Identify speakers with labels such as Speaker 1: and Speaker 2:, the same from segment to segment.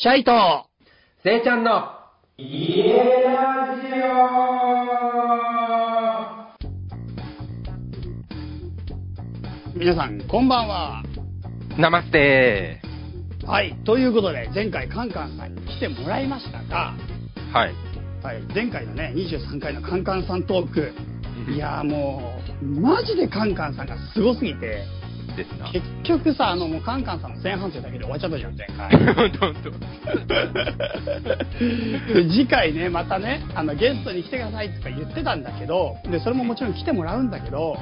Speaker 1: チャイと、
Speaker 2: せいちゃんの、家ラジ
Speaker 1: 皆さん、こんばんは。
Speaker 2: オナマステ
Speaker 1: はい。ということで、前回カンカンさんに来てもらいましたが、
Speaker 2: はい。
Speaker 1: はい。前回のね、23回のカンカンさんトーク、いやーもう、マジでカンカンさんがすごすぎて、
Speaker 2: ですな。
Speaker 1: 結局さ、あの、もうカンカンさんの前半生だけで終わっちゃったじゃん、前回。次回ね、またね、あの、ゲストに来てくださいとか言ってたんだけど、で、それももちろん来てもらうんだけど、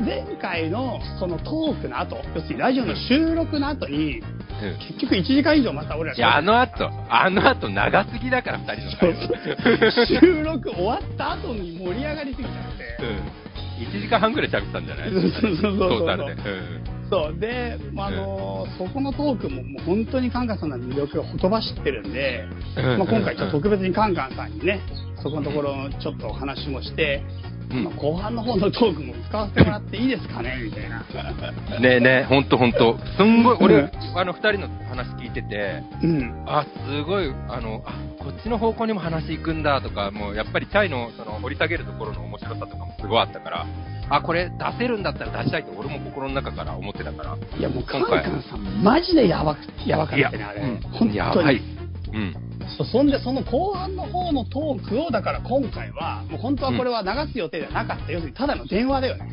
Speaker 2: うん。
Speaker 1: 前回のそのトークの後、要するにラジオの収録の後に、
Speaker 2: うん
Speaker 1: 結局1時間以上また俺ら
Speaker 2: いや、あの後、あの後長すぎだから、二人の
Speaker 1: 収録終わった後に盛り上がりすぎちゃって。
Speaker 2: うん。1時間半ぐらい喋ったんじゃない？
Speaker 1: そうそうそうそう
Speaker 2: トータルで。
Speaker 1: そう。で、まああのそこのトークももう本当にカンカンさんの魅力がほとばしってるんで、
Speaker 2: うん
Speaker 1: まあ、今回ちょっと特別にカンカンさんにね、そこのところちょっとお話もして、
Speaker 2: うん
Speaker 1: まあ後半の方のトークも使わせてもらっていいですかねみたいな。
Speaker 2: うん。ねえねえ、ほんとほんと。すんごい、俺、
Speaker 1: うん
Speaker 2: あの、二人の話聞いてて、
Speaker 1: うん。
Speaker 2: あ、すごい、あの、あ、こっちの方向にも話行くんだとか、もうやっぱりチャイのその掘り下げるところの面白さとかもすごいあったから、あ、これ出せるんだったら出したいと俺も心の中から思ってたから。
Speaker 1: いやもうカン
Speaker 2: 今回
Speaker 1: カンさんマジでやばく、やばかったね、あれ。
Speaker 2: うん
Speaker 1: 本当に。
Speaker 2: やばい。うん。
Speaker 1: そそんで、その後半の方のトークを、だから今回は、もう本当はこれは流す予定ではなかった。要するに、ただの電話だよね。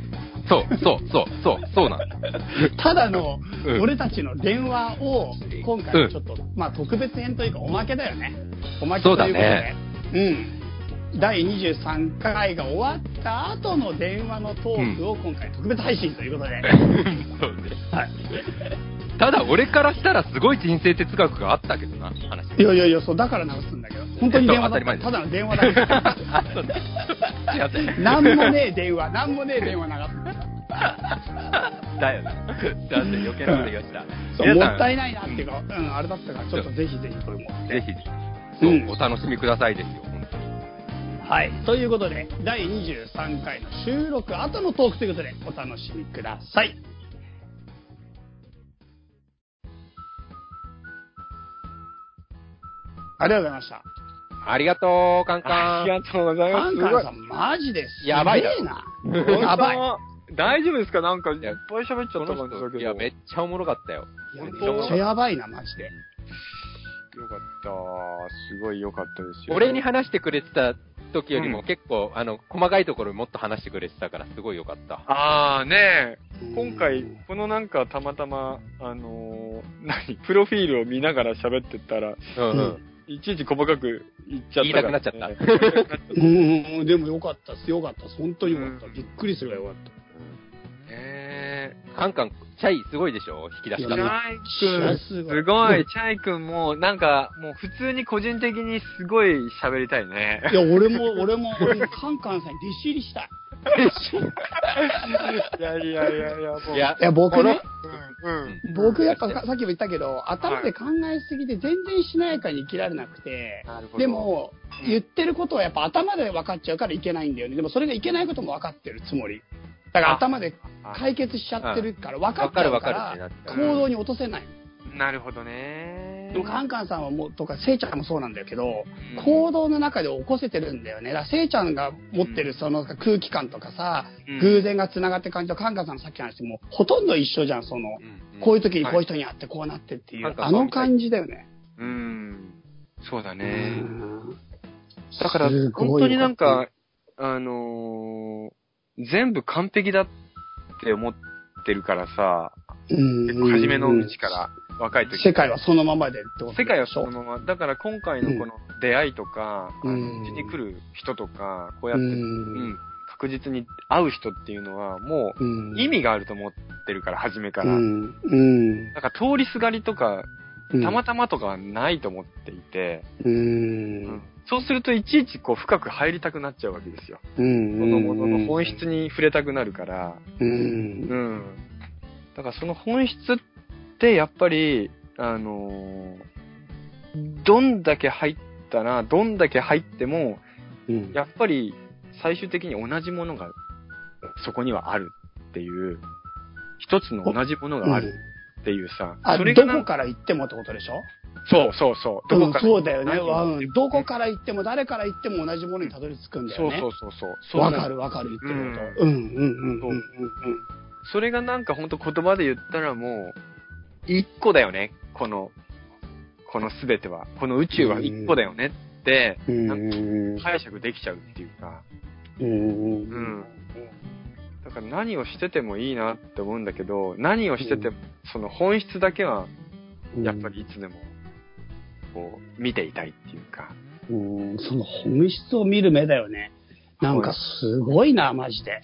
Speaker 2: そう、そう、そう、そう、そうなんだ。
Speaker 1: ただの
Speaker 2: う、ん
Speaker 1: 俺たちの電話を、今回はちょっと、まあ特別編というか、おまけだよね。おまけということで。
Speaker 2: そうだね
Speaker 1: うん。第23回が終わった後の電話のトークを今回特別配信ということで。
Speaker 2: そうね。
Speaker 1: はい。
Speaker 2: ただ俺からしたらすごい人生哲学があったけどな、話。
Speaker 1: いやいやいや、そう、だから流すんだけど。本当に電話だった
Speaker 2: 当た
Speaker 1: だの電話だけど。
Speaker 2: あ、そうね。すいません。
Speaker 1: なんもねえ電話、なんもねえ電話流
Speaker 2: だよな。すいません、余計なこと言いました。
Speaker 1: す。そう、も
Speaker 2: 皆さん
Speaker 1: ったいないなっていうか、うん、あれだったから、ちょっとぜひぜひこれも。
Speaker 2: ぜひ、そう、
Speaker 1: うん
Speaker 2: お楽しみくださいですよ。
Speaker 1: はい。ということで、第23回の収録後のトークということで、お楽しみください。ありがとうございました。
Speaker 2: ありがとう、カンカン。
Speaker 3: ありがとうございます。
Speaker 1: カンカンさ。ん、マジです
Speaker 2: やばい
Speaker 1: な。やばい。
Speaker 3: 大丈夫ですか？なんか、いっぱい喋っちゃった感じだけど。
Speaker 2: いや、めっちゃおもろかったよ。
Speaker 1: め
Speaker 3: 本当
Speaker 1: っちゃやばいな、マジで。
Speaker 3: よかった。すごいよかったですよ。
Speaker 2: 俺に話してくれてた時より
Speaker 3: うん
Speaker 2: も結構、あの、細かいところもっと話してくれてたから、すごいよかった。
Speaker 3: あーね
Speaker 1: うん
Speaker 3: 今回、このなんかたまたま、あのー、何、プロフィールを見ながら喋ってったら、
Speaker 2: うんう。
Speaker 1: うん
Speaker 3: いちいち細かく言っちゃったから、
Speaker 2: 言いたくなっちゃった
Speaker 3: 言いたくなっちゃった
Speaker 1: うん、でもよかったっす、よかったっす。本当によかった。
Speaker 3: うん
Speaker 1: びっくりするぐらいよかった。
Speaker 3: ね
Speaker 2: カンカン、チャイすごいでしょ？引き出し方。
Speaker 3: ャイ君、すごい。チャイ君も、なんか、もう普通に個人的にすごい喋りたいね。
Speaker 1: いや、俺も、俺も、俺も、カンカンさんに弟子入りしたい。
Speaker 3: いやいやいやいや、もう。
Speaker 2: いや
Speaker 1: いや、僕ね、
Speaker 3: うん、うん。
Speaker 1: 僕やっぱささっきも言ったけど、頭で考えすぎて全然しなやかに生きられなくて、
Speaker 3: なるほど。
Speaker 1: で、も、言ってることはやっぱ頭で分かっちゃうからいけないんだよね。でもそれがいけないことも分かってるつもり。だから
Speaker 3: あ
Speaker 1: 頭で解決しちゃってるから分かっちゃうから行動に落とせない。
Speaker 3: なるほどね。
Speaker 1: でもカンカンさんはもう、とか、せいちゃんもそうなんだけど、
Speaker 3: うん
Speaker 1: 行動の中で起こせてるんだよね。だから、せいちゃんが持ってるその空気感とかさ、
Speaker 3: うん
Speaker 1: 偶然が繋がってる感じと、カンカンさんのさっきの話もうほとんど一緒じゃん、その、
Speaker 2: うん
Speaker 1: こういう時にこういう人に会ってこうなってっていう、
Speaker 2: はい
Speaker 1: あの感じだよね。
Speaker 3: うん。そうだ
Speaker 1: う
Speaker 3: ね。
Speaker 1: ん
Speaker 3: だから本当になん
Speaker 1: よ
Speaker 3: か、あのー全部完璧だって思ってるからさ、
Speaker 1: うん。
Speaker 3: 初めのうちから、若い時
Speaker 1: 世界はそのままでってこと
Speaker 3: 世界はそ
Speaker 1: う
Speaker 3: のまま。だから今回のこの出会いとか、
Speaker 1: う
Speaker 3: ちに来る人とか、こうや
Speaker 1: う
Speaker 3: って、
Speaker 1: ん。
Speaker 3: うん、確実に会う人っていうのは、も
Speaker 1: う
Speaker 3: うん。意味があると思ってるから、初めから。
Speaker 1: うん。うん。
Speaker 3: だから通りすがりとか、
Speaker 1: うん
Speaker 3: たまたまとかはないと思っていて、
Speaker 1: うん。
Speaker 3: そうするといちいちこう深く入りたくなっちゃうわけですよ。
Speaker 1: うん。
Speaker 3: そのものの本質に触れたくなるから、
Speaker 1: うん。
Speaker 3: うん。だからその本質ってやっぱり、あのーどんだけ入ったら、どんだけ入っても、
Speaker 1: うん。
Speaker 3: やっぱり最終的に同じものがそこにはあるっていう、一つの同じものがあるっていうさ、
Speaker 1: あ、
Speaker 3: それ
Speaker 1: どこから行ってもってことでしょ？
Speaker 3: そうそうそう。どこから、
Speaker 1: うんそうだよね、うん。どこから行っても誰から行っても同じものにたどり着くんだよね。
Speaker 3: そうそうそう。そう
Speaker 1: わかるわかる言ってること。うんうんうんうんうん
Speaker 3: それがなんかほんと言葉で言ったらもう、一個だよね。この、このすべては。この宇宙は一個だよねって、
Speaker 1: うん。
Speaker 3: なんか
Speaker 1: うん
Speaker 3: 解釈できちゃうっていうか。
Speaker 1: うんうん
Speaker 3: うん。だから何をしててもいいなって思うんだけど、何をしてても、その本質だけは、
Speaker 1: うん
Speaker 3: やっぱりいつでも、こう、見ていたいっていうか。
Speaker 1: うん、その本質を見る目だよね。なんかすごいな、マジで。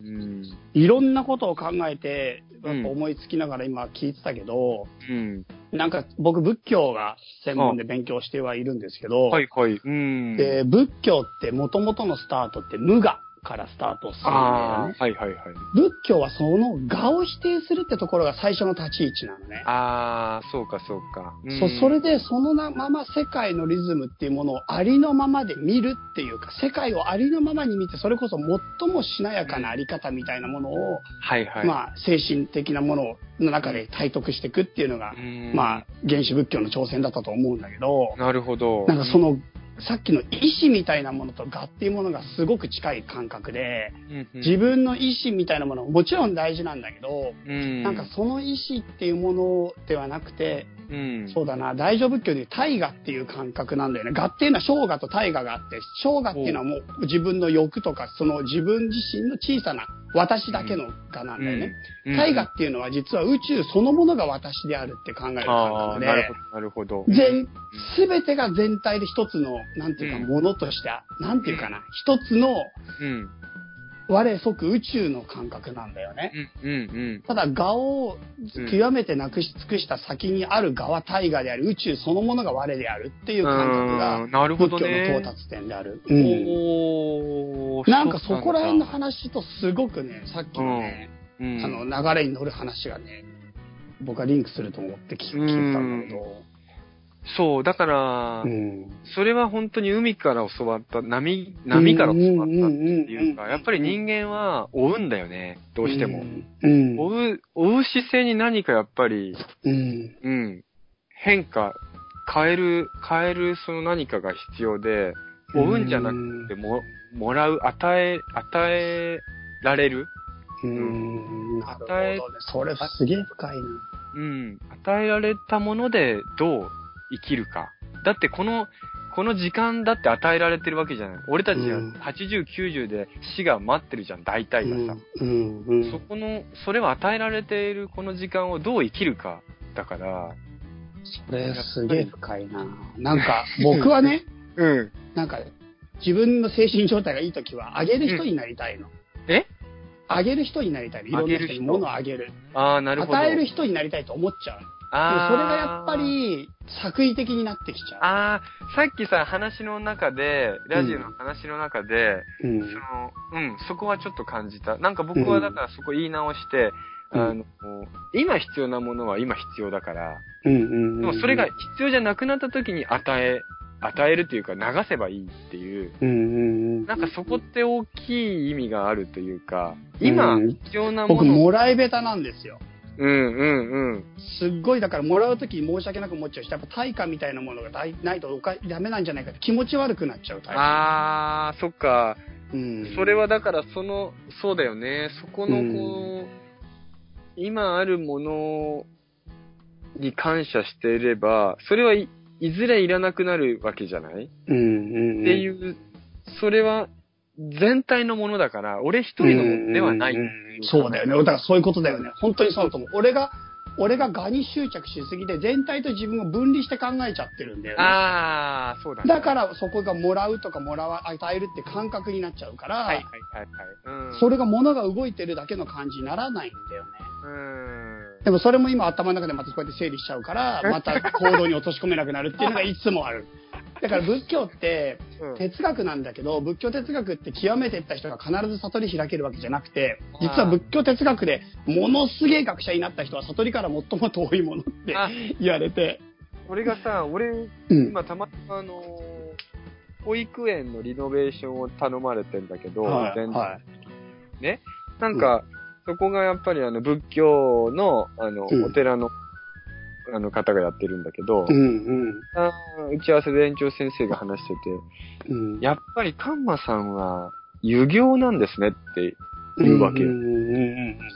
Speaker 3: うん。
Speaker 1: いろんなことを考えて、
Speaker 3: うん
Speaker 1: やっぱ思いつきながら今聞いてたけど、
Speaker 3: うん。
Speaker 1: なんか僕仏教が専門で勉強してはいるんですけど、
Speaker 3: はいはい。うん。
Speaker 1: で仏教って元々のスタートって無我からスタートするんだよね。
Speaker 3: はいはいはい。
Speaker 1: 仏教はその我を否定するってところが最初の立ち位置なのね。
Speaker 3: ああ、そうかそうか。うん
Speaker 1: そそれでそのまま世界のリズムっていうものをありのままで見るっていうか、世界をありのままに見て、それこそ最もしなやかなあり方みたいなものを、
Speaker 3: はいはい。
Speaker 1: まあ精神的なものの中で体得していくっていうのが、
Speaker 3: うん
Speaker 1: まあ原始仏教の挑戦だったと思うんだけど、
Speaker 3: なるほど。
Speaker 1: なんかその、さっきの意志みたいなものと我っていうものがすごく近い感覚で、
Speaker 3: うんうん、
Speaker 1: 自分の意志みたいなものももちろん大事なんだけど、
Speaker 3: うん、
Speaker 1: なんかその意志っていうものではなくて、
Speaker 3: うん、
Speaker 1: そうだな、大乗仏教でいう大我っていう感覚なんだよね。我っていうのは小我と大我があって、小我っていうのはもう自分の欲とか、その自分自身の小さな私だけの我なんだよね。
Speaker 3: うん。
Speaker 1: 大我っていうのは実は宇宙そのものが私であるって考える感
Speaker 3: ああ、
Speaker 1: 覚で
Speaker 3: なるほ、ど、なるほど。
Speaker 1: 全、すべてが全体で一つの、なんていうか、
Speaker 3: うん。
Speaker 1: ものとして、なんていうかな、一つの
Speaker 3: うん、
Speaker 1: 我即宇宙の感覚なんだよね。
Speaker 3: うん、うん、
Speaker 1: ただ、我を極めてなくし尽くした先にある我は大我であり、宇宙そのものが我であるっていう感覚
Speaker 3: う
Speaker 1: が
Speaker 3: ん、なるほ
Speaker 1: 仏教の。到達点である。うん
Speaker 3: おー
Speaker 1: なんかそこら辺の、話とすごくね、さっきのね、
Speaker 3: うん、
Speaker 1: あの流れに乗る話がね、僕はリンクすると思って聞聞いたんだけど、
Speaker 3: そう、だから、
Speaker 1: うん
Speaker 3: それは本当に海から教わった、波、波から教わったっていうか、やっぱり人間は追うんだよね、どうしても。。
Speaker 1: うん。
Speaker 3: 追う、追う姿勢に何かやっぱり、
Speaker 1: うん。
Speaker 3: うん、変化、変える、変えるその何かが必要で、追うんじゃなくても、もらう、与え、与えられる
Speaker 1: うん。
Speaker 3: 与え
Speaker 1: ね。それすげえ深いな。
Speaker 3: うん。与えられたものでどう生きるか。だってこの、この時間だって与えられてるわけじゃない。俺たちは
Speaker 1: うん
Speaker 3: 80、90で死が待ってるじゃん、大体がさ。
Speaker 1: うん。うん。
Speaker 3: そこの、それは与えられているこの時間をどう生きるか。だから、
Speaker 1: それすげえ深いな。なんか、僕はね、
Speaker 3: うん。
Speaker 1: なんか、自分の精神状態がいいときは、あげる人になりたいの。
Speaker 3: え？
Speaker 1: あげる人になりたいの。いろんな人に物をあげる。
Speaker 3: ああ、なるほど。
Speaker 1: 与える人になりたいと思っちゃう
Speaker 3: あー
Speaker 1: それがやっぱ、り、作為的になってきちゃ
Speaker 3: ああ、さっきさ、話の中で、ラジオの話の中で、
Speaker 1: う。うん。
Speaker 3: その、うん、そこはちょっと感じた。なんか僕はだからそこ言い直して、
Speaker 1: うん
Speaker 3: あの、今必要なものは今必要だから、
Speaker 1: うんうんうん。
Speaker 3: でもそれが必要じゃなくなった時に与え、与えるというか流せばいいっていう、
Speaker 1: うんうんうん。
Speaker 3: なんかそこって大きい意味があるというか、今
Speaker 1: うん
Speaker 3: 必要なも
Speaker 1: 僕、
Speaker 3: の、
Speaker 1: もらい下手なんですよ。
Speaker 3: うんうんうん。
Speaker 1: すっごい、だから、もらうとき申し訳なく思っちゃうし、やっぱ対価みたいなものがないないとおかダメなんじゃないかって気持ち悪くなっちゃうタイプ。
Speaker 3: あー、そっか。
Speaker 1: うん。
Speaker 3: それはだからその、そうだよね。そこのこう、今あるものに感謝していれば、それはい、いずれいらなくなるわけじゃない、
Speaker 1: うんうんうん。
Speaker 3: っていう、それは全体のものだから、俺一人のものではない。
Speaker 1: そうだよね。だからそういうことだよね。本当にそうだと思う。俺が、俺が蛾に執着しすぎて、全体と自分を分離して考えちゃってるんだよね。
Speaker 3: あー、そうだね。
Speaker 1: だからそこがもらうとかもらわ、与えるって感覚になっちゃうから、
Speaker 3: はいはいはいはい。うん。
Speaker 1: それが物が動いてるだけの感じにならないんだよね。
Speaker 3: うん。
Speaker 1: でもそれも今頭の中でまたこうやって整理しちゃうから、また行動に落とし込めなくなるっていうのがいつもある。だから仏教って
Speaker 3: うん
Speaker 1: 哲学なんだけど、仏教哲学って極めていった人が必ず悟り開けるわけじゃなくて、実は仏教哲学でものすげえ学者になった人は悟りから最も遠いものって
Speaker 3: あ
Speaker 1: 言われて、
Speaker 3: 俺がさ、俺、
Speaker 1: うん。
Speaker 3: 今たまたまあのー保育園のリノベーションを頼まれてんだけど、
Speaker 1: はい
Speaker 3: 全
Speaker 1: はい
Speaker 3: ね？なんか、そこがやっぱりあの仏教の、あの、
Speaker 1: うん
Speaker 3: お寺の、あの方がやってるんだけど、
Speaker 1: うんうん。
Speaker 3: 打ち合わせで園長先生が話してて、
Speaker 1: うん。
Speaker 3: やっぱりカンマさんは、遊行なんですねって言うわけよ。
Speaker 1: うんうん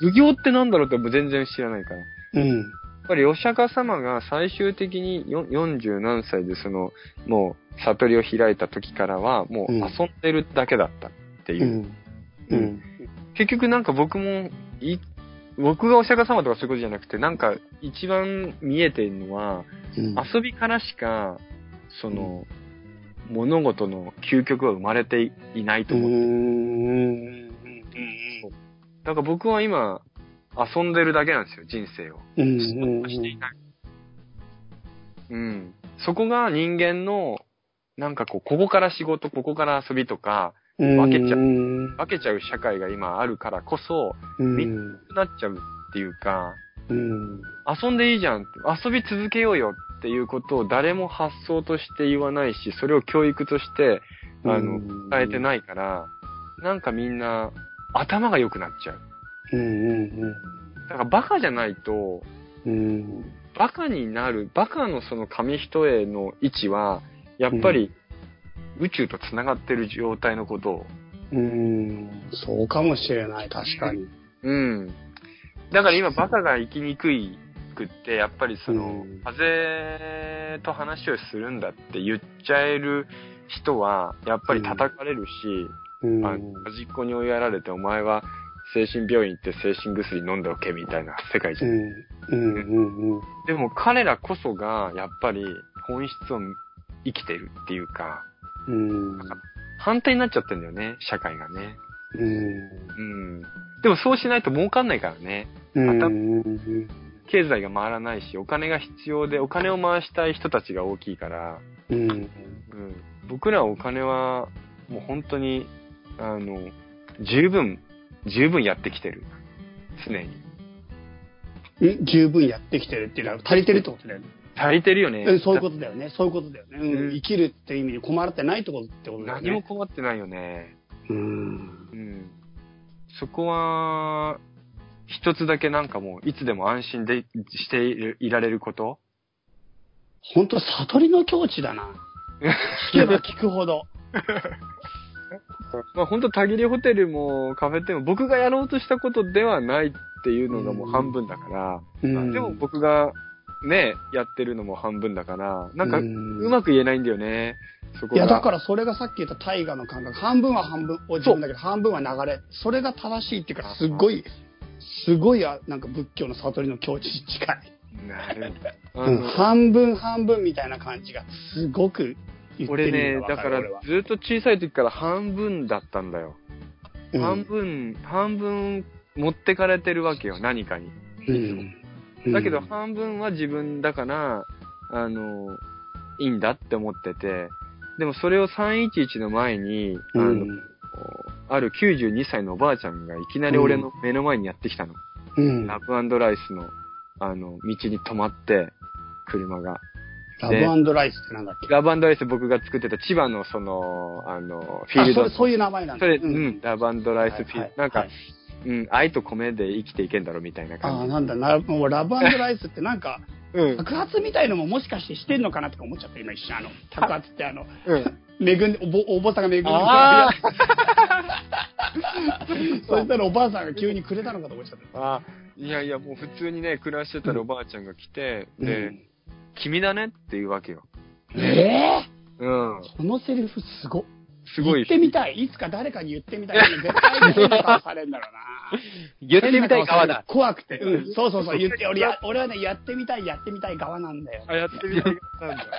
Speaker 3: 遊行ってなんだろうって全然知らないから。や
Speaker 1: うん。うん。
Speaker 3: っぱりお釈迦様が最終的によ40何歳でその、もう悟りを開いた時からは、もう遊んでるだけだったっていうう。
Speaker 1: ん。うん。
Speaker 3: 結局なんか僕も、い、僕がお釈迦様とかそういうことじゃなくて、なんか一番見えてるのは、
Speaker 1: うん
Speaker 3: 遊びからしか、その、物事の究極は生まれていないと
Speaker 1: う
Speaker 3: 思って。
Speaker 1: ん。
Speaker 3: だから僕は今、遊んでるだけなんですよ、人生を。
Speaker 1: うん。
Speaker 3: していない。うん。そこが人間の、なんかこう、ここから仕事、ここから遊びとか、分けちゃう
Speaker 1: うん。
Speaker 3: 分けちゃう社会が今あるからこそ、
Speaker 1: うん。
Speaker 3: みなくなっちゃうっていうか、
Speaker 1: うん。
Speaker 3: 遊んでいいじゃんって、遊び続けようよっていうことを誰も発想として言わないし、それを教育として、あの、伝えてないから、なんかみんな頭が良くなっちゃう。
Speaker 1: うん。うん。
Speaker 3: だからバカじゃないと、
Speaker 1: うん。
Speaker 3: バカになる、バカのその紙一重の位置は、やっぱり宇宙と繋がってる状態のことを。
Speaker 1: うん。そうかもしれない、確かに。
Speaker 3: うん。だから今バカが生きにくいくって、やっぱりその
Speaker 1: うん、
Speaker 3: 風と話をするんだって言っちゃえる人は、やっぱり叩かれるし、
Speaker 1: うん。
Speaker 3: あの端っこに追いやられて、お前は精神病院行って精神薬飲んでおけみたいな世界じゃん。
Speaker 1: うん。うん。うん。
Speaker 3: でも彼らこそが、やっぱり本質を生きてるっていうか、
Speaker 1: うん。
Speaker 3: 反対になっちゃってんだよね、社会がね。
Speaker 1: うん。
Speaker 3: うん。でもそうしないと儲かんないからね。
Speaker 1: うん。
Speaker 3: 経済が回らないし、お金が必要で、お金を回したい人たちが大きいから、
Speaker 1: うん。
Speaker 3: うん。僕らはお金は、もう本当に、あの、十分、十分やってきてる。常に。
Speaker 1: うん十分やってきてるっていうのは足りてるってことだよね。
Speaker 3: 足りてるよね。
Speaker 1: うん、そういうことだよね。そういうことだよね。うん
Speaker 3: うん
Speaker 1: 生きるっていう意味に困ってないってことってことだよね。
Speaker 3: 何も困ってないよね。
Speaker 1: うん。
Speaker 3: うん。そこは、一つだけなんかもう、いつでも安心でしていられること？
Speaker 1: 本当悟りの境地だな。聞けば聞くほど。
Speaker 3: まあ本当、たぎりホテルもカフェ店も僕がやろうとしたことではないっていうのがもう半分だから、
Speaker 1: うん
Speaker 3: でも僕がね、やってるのも半分だから、なんか、
Speaker 1: う
Speaker 3: うんまく言えないんだよね。そこが。
Speaker 1: いや、だからそれがさっき言った大河の感覚。半分は半分、自分だけど、半分は流れ。それが正しいっていうか、すごい、すごい、あなんか仏教の悟りの境地に近い。
Speaker 3: なるほど。
Speaker 1: 半分半分みたいな感じが、すごく言って
Speaker 3: 俺ね、だからずっと小さい時から半分だったんだよ。
Speaker 1: うん
Speaker 3: 半分、半分持ってかれてるわけよ、何かに。
Speaker 1: うん
Speaker 3: だけど半分は自分だから、あの、いいんだって思ってて、でもそれを311の前に、あの、
Speaker 1: うん。
Speaker 3: ある92歳のおばあちゃんがいきなり俺の目の前にやってきたの。
Speaker 1: うん。
Speaker 3: ラブライスの、あの、道に止まって、車が。
Speaker 1: ラブライスってなんだっけ？
Speaker 3: ラブライス僕が作ってた千葉のその、あの、フィールド
Speaker 1: あそれ、そういう名前なんだ。
Speaker 3: それ、うん、ラブライスフィールド、
Speaker 1: はい。
Speaker 3: なんか、
Speaker 1: はい
Speaker 3: うん、愛と米で生きていけんだろみたいな
Speaker 1: ああ、
Speaker 3: 感
Speaker 1: なんだ、なもうラブライスってなんか、
Speaker 3: じ。うん。
Speaker 1: 爆発みたいのももしかしてしてんのかなとか思っちゃった、今一瞬。あの、爆発ってあの、
Speaker 3: うん。
Speaker 1: めぐおぼお坊さんがめぐんで
Speaker 3: あ
Speaker 1: そしたらおばあさんが急にくれたのかと思っちゃった。
Speaker 3: ああ、いやいや、もう普通にね、暮らしてたらおばあちゃんが来て、で、
Speaker 1: うん
Speaker 3: 君だねって言うわけよ。
Speaker 1: ええ
Speaker 3: うん。
Speaker 1: そのセリフすごっ。
Speaker 3: すごい。
Speaker 1: 言ってみたい？いつか誰かに言ってみたい。絶対に変な顔されるんだろうな。
Speaker 3: 言ってみたい側だ。
Speaker 1: 怖くて。うん、そうそうそう。言って、俺や、俺はね、やってみたい、やってみたい側なんだよ。
Speaker 3: あ、やってみたい側なんだ。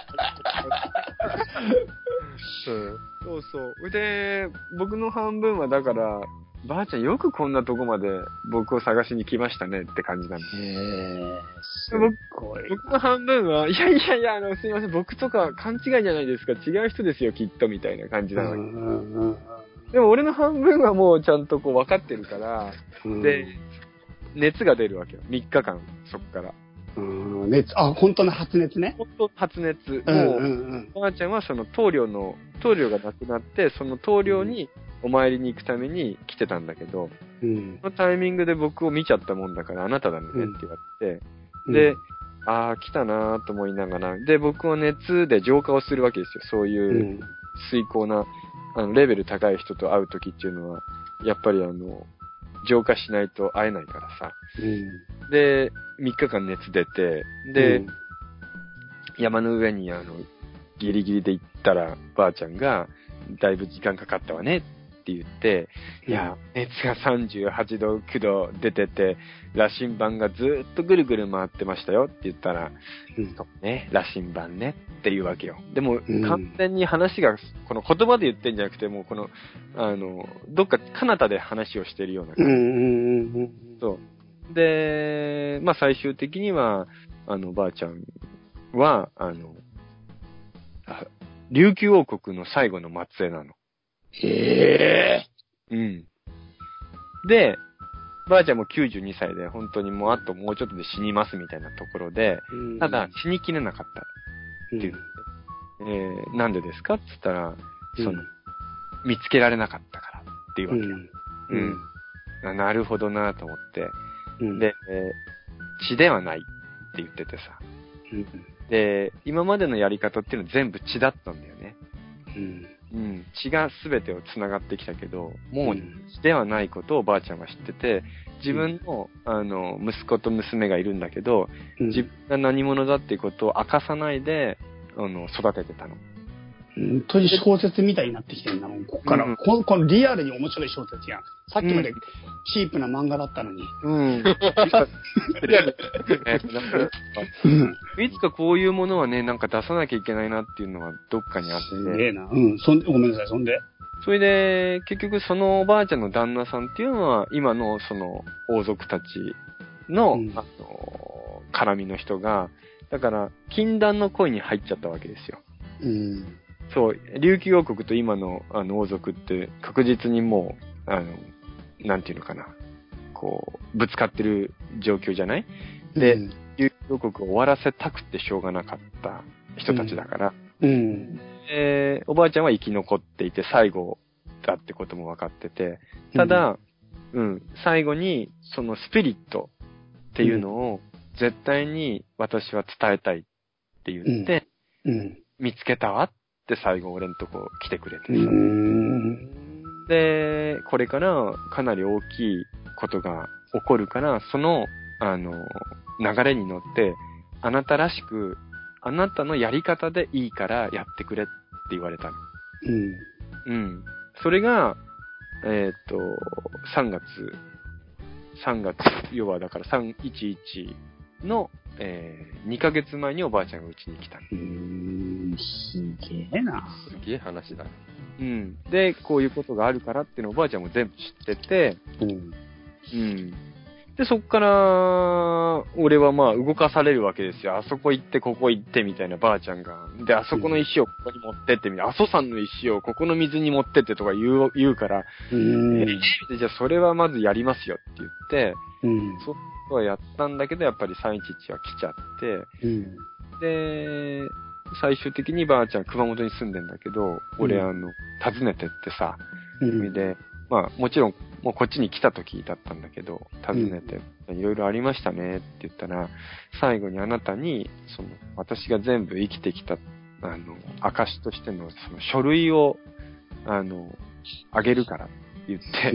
Speaker 3: うんそうそう。で、僕の半分はだから、ばあちゃんよくこんなとこまで僕を探しに来ましたねって感じなんで
Speaker 1: へえ、すごい。
Speaker 3: 僕の半分は、いやいやいや、あの、すいません、僕とか勘違いじゃないですか、違う人ですよ、きっと、みたいな感じなのに。でも俺の半分はもうちゃんとこう分かってるから、で、熱が出るわけよ。3日間、そっから。
Speaker 1: うん、熱、あ、本当の発熱ね。
Speaker 3: 本当発熱。
Speaker 1: うん
Speaker 3: もう、
Speaker 1: うんうん。
Speaker 3: あちゃんはその棟梁の、棟梁がなくなって、その棟梁にお参りに行くために来てたんだけど、
Speaker 1: うん
Speaker 3: そのタイミングで僕を見ちゃったもんだから、あなただねって言われて、
Speaker 1: うん
Speaker 3: で、ああ、来たなーと思いながら、で、僕は熱で浄化をするわけですよ。そう
Speaker 1: う。
Speaker 3: いうん遂行な、あの、レベル高い人と会うときっていうのは、やっぱりあの、浄化しないと会えないからさ。
Speaker 1: うん。
Speaker 3: で、3日間熱出て、で、
Speaker 1: うん
Speaker 3: 山の上にあの、ギリギリで行ったら、ばあちゃんが、だいぶ時間かかったわねって言って、いや、熱が38度、9度出てて、羅針盤がずっとぐるぐる回ってましたよって言ったら、
Speaker 1: うん
Speaker 3: そうね、羅針盤ねっていうわけよ。でも、
Speaker 1: うん
Speaker 3: 完全に話が、この言葉で言ってんじゃなくて、もうこの、あの、どっか彼方で話をしてるような感じ。
Speaker 1: うんうんうんうん。
Speaker 3: そう。で、まあ最終的には、あの、ばあちゃんは、あの、あ琉球王国の最後の末裔なの。
Speaker 1: へえ。
Speaker 3: うん。で、ばあちゃんも92歳で、本当にもうあともうちょっとで死にますみたいなところで、ただ、死にきれなかった
Speaker 1: うん、
Speaker 3: っていう。えー、なんでですかって言ったら、その、
Speaker 1: うん
Speaker 3: 見つけられなかったからっていうわけよ。
Speaker 1: うん。
Speaker 3: うんあなるほどなと思って。
Speaker 1: うん。
Speaker 3: で、えー血ではないって言っててさ。
Speaker 1: うん。
Speaker 3: で、今までのやり方っていうのは全部血だったんだよね。
Speaker 1: うん。
Speaker 3: うん。血が全てを繋がってきたけど、もう
Speaker 1: うん
Speaker 3: 血ではないことをおばあちゃんは知ってて、自分の、あの、息子と娘がいるんだけど、
Speaker 1: うん
Speaker 3: 自分が何者だっていうことを明かさないで、あの、育ててたの。
Speaker 1: 本当に小説みたいになってきてるんだもん、こっから。
Speaker 3: うん
Speaker 1: ここのリアルに面白い小説やん。さっきまでチープな漫画だったのに。
Speaker 3: うん。
Speaker 1: うん。
Speaker 3: いつかこういうものはね、なんか出さなきゃいけないなっていうのはどっかにあって、
Speaker 1: すげえな。うん。そんで、ごめんなさい、そんで？
Speaker 3: それで、結局そのおばあちゃんの旦那さんっていうのは、今のその王族たちの、
Speaker 1: うん
Speaker 3: あの、絡みの人が、だから、禁断の恋に入っちゃったわけですよ。
Speaker 1: うん。
Speaker 3: そう、琉球王国と今のあの王族って確実にもう、あの、なんていうのかな、こう、ぶつかってる状況じゃない？で
Speaker 1: うん。
Speaker 3: 琉球王国を終わらせたくてしょうがなかった人たちだから、
Speaker 1: うん。
Speaker 3: えーおばあちゃんは生き残っていて最後だってことも分かってて、ただ、うん、最後にそのスピリットっていうのを絶対に私は伝えたいって言って、
Speaker 1: うん。
Speaker 3: 見つけたわって最後俺んとこ来てくれてさ。
Speaker 1: うん。
Speaker 3: で、これからかなり大きいことが起こるから、その、あの、流れに乗って、あなたらしく、あなたのやり方でいいからやってくれって言われたの。
Speaker 1: うん。
Speaker 3: うん。それが、えーっと、3月、3月、要はだから311の、えー、2ヶ月前におばあちゃんがうちに来たの。
Speaker 1: うん。すげえな。
Speaker 2: すげえ話だ。
Speaker 3: うん。で、こういうことがあるからっていうのをおばあちゃんも全部知ってて、
Speaker 1: うん。
Speaker 3: うん。で、そっから、俺はまあ動かされるわけですよ。あそこ行って、ここ行って、みたいなばあちゃんが。で、あそこの石をここに持ってって、みたいな。阿蘇山の石をここの水に持ってってとか言う、言うから、
Speaker 1: うん。
Speaker 3: えーじゃあそれはまずやりますよって言って、
Speaker 1: うん。
Speaker 3: そこはやったんだけど、やっぱり311は来ちゃって、
Speaker 1: うん。
Speaker 3: で、最終的にばあちゃん熊本に住んでんだけど、俺
Speaker 1: うん
Speaker 3: あの、訪ねてってさ、
Speaker 1: うん。
Speaker 3: で、まあもちろん、もうこっちに来た時だったんだけど、訪ねて、いろいろありましたねって言ったら、最後にあなたに、その、私が全部生きてきた、あの、証としての、その書類を、あの、あげるから言って、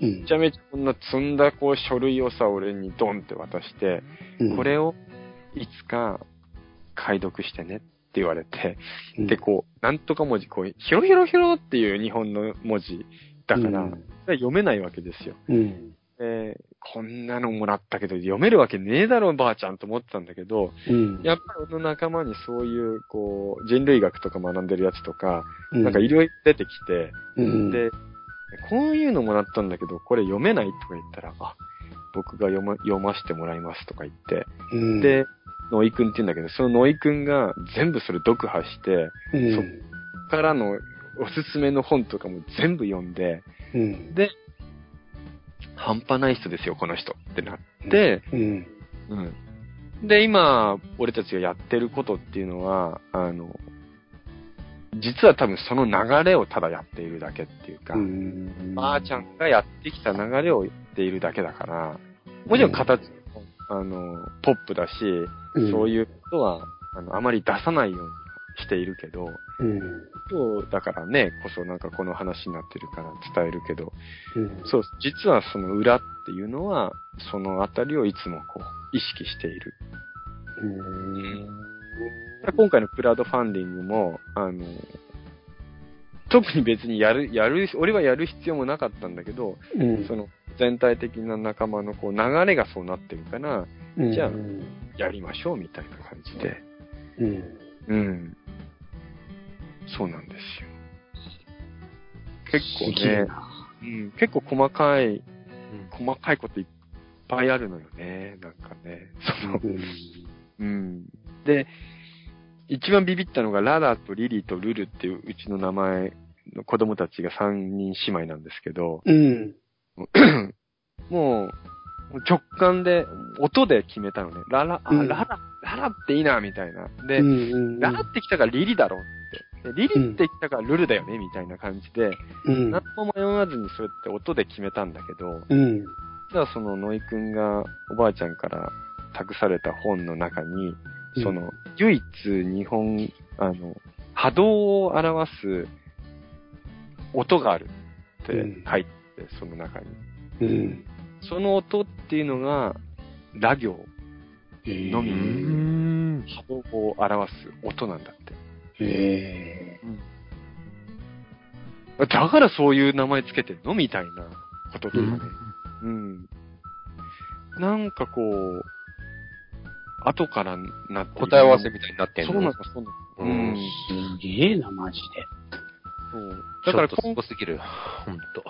Speaker 1: うん。
Speaker 3: めちゃめちゃこんな積んだこう書類をさ、俺にドンって渡して、
Speaker 1: うん。
Speaker 3: これをいつか解読してねって言われて、
Speaker 1: うん、
Speaker 3: で、こう、なんとか文字、こう、ヒロヒロヒロっていう日本の文字だから、
Speaker 1: うん
Speaker 3: 読めないわけですよ。
Speaker 1: うん。
Speaker 3: えーこんなのもらったけど、読めるわけねえだろ、ばあちゃんと思ってたんだけど、
Speaker 1: うん。
Speaker 3: やっぱり俺の仲間にそういう、こう、人類学とか学んでるやつとか、
Speaker 1: うん、
Speaker 3: なんかいろいろ出てきて、
Speaker 1: うん、
Speaker 3: で、こういうのもらったんだけど、これ読めないとか言ったら、あ、僕が読ま、読ませてもらいますとか言って、
Speaker 1: う
Speaker 3: ノイ君って言うんだけど、そのノイ君が全部それ読破して、
Speaker 1: うん、
Speaker 3: そっからのおすすめの本とかも全部読んで、
Speaker 1: うん、
Speaker 3: で、半端ない人ですよ、この人ってなって、
Speaker 1: うん、
Speaker 3: うん。で、今、俺たちがやってることっていうのは、あの、実は多分その流れをただやっているだけっていうか、
Speaker 1: うん、
Speaker 3: ばあちゃんがやってきた流れを言っているだけだから、もちろん。形、あの、ポップだし、
Speaker 1: うん
Speaker 3: そういうことは、あの、あまり出さないようにしているけど、
Speaker 1: うん。
Speaker 3: 今日だからね、こそなんかこの話になってるから伝えるけど、
Speaker 1: うん。
Speaker 3: そう、実はその裏っていうのは、そのあたりをいつもこう、意識している。今回のクラウドファンディングも、あの、特に別にやる、やる、俺はやる必要もなかったんだけど、
Speaker 1: うん。
Speaker 3: その全体的な仲間のこう流れがそうなってるから、
Speaker 1: うん、
Speaker 3: じゃあ
Speaker 1: うん。
Speaker 3: やりましょうみたいな感じで。
Speaker 1: うん。
Speaker 3: うん。そうなんですよ。結構ね。うん、結構細かい、細かいこといっぱいあるのよね、なんかね。その、
Speaker 1: うん。
Speaker 3: うん。で、一番ビビったのが、ララとリリーとルルっていううちの名前の子供たちが3人姉妹なんですけど、
Speaker 1: うん。
Speaker 3: もう、直感で、音で決めたのね。ララ、あ、
Speaker 1: うん
Speaker 3: ララ、ララっていいな、みたいな。で、
Speaker 1: うん。
Speaker 3: ララって来たからリリだろって。でリリって来たからルルだよね、みたいな感じで、
Speaker 1: うん。
Speaker 3: 何も迷わずにそうやって音で決めたんだけど、
Speaker 1: うん。
Speaker 3: 実はそのノイ君がおばあちゃんから託された本の中に、
Speaker 1: うん
Speaker 3: その、唯一日本、あの、波動を表す音があるって書いて、その中に。
Speaker 1: うん。
Speaker 3: その音っていうのが、ラ行、のみ。波動を表す音なんだって。
Speaker 1: え
Speaker 3: だからそういう名前つけてんのみたいなこととかね。うん。なんかこう、後からなって
Speaker 2: 答え合わせみたいになってんの？
Speaker 3: そうなんだ、そうなんだ。
Speaker 2: う
Speaker 3: うんん。
Speaker 1: すげえな、マジで。
Speaker 3: そう。
Speaker 2: だか
Speaker 3: ら、
Speaker 2: すごすぎる。ほんと。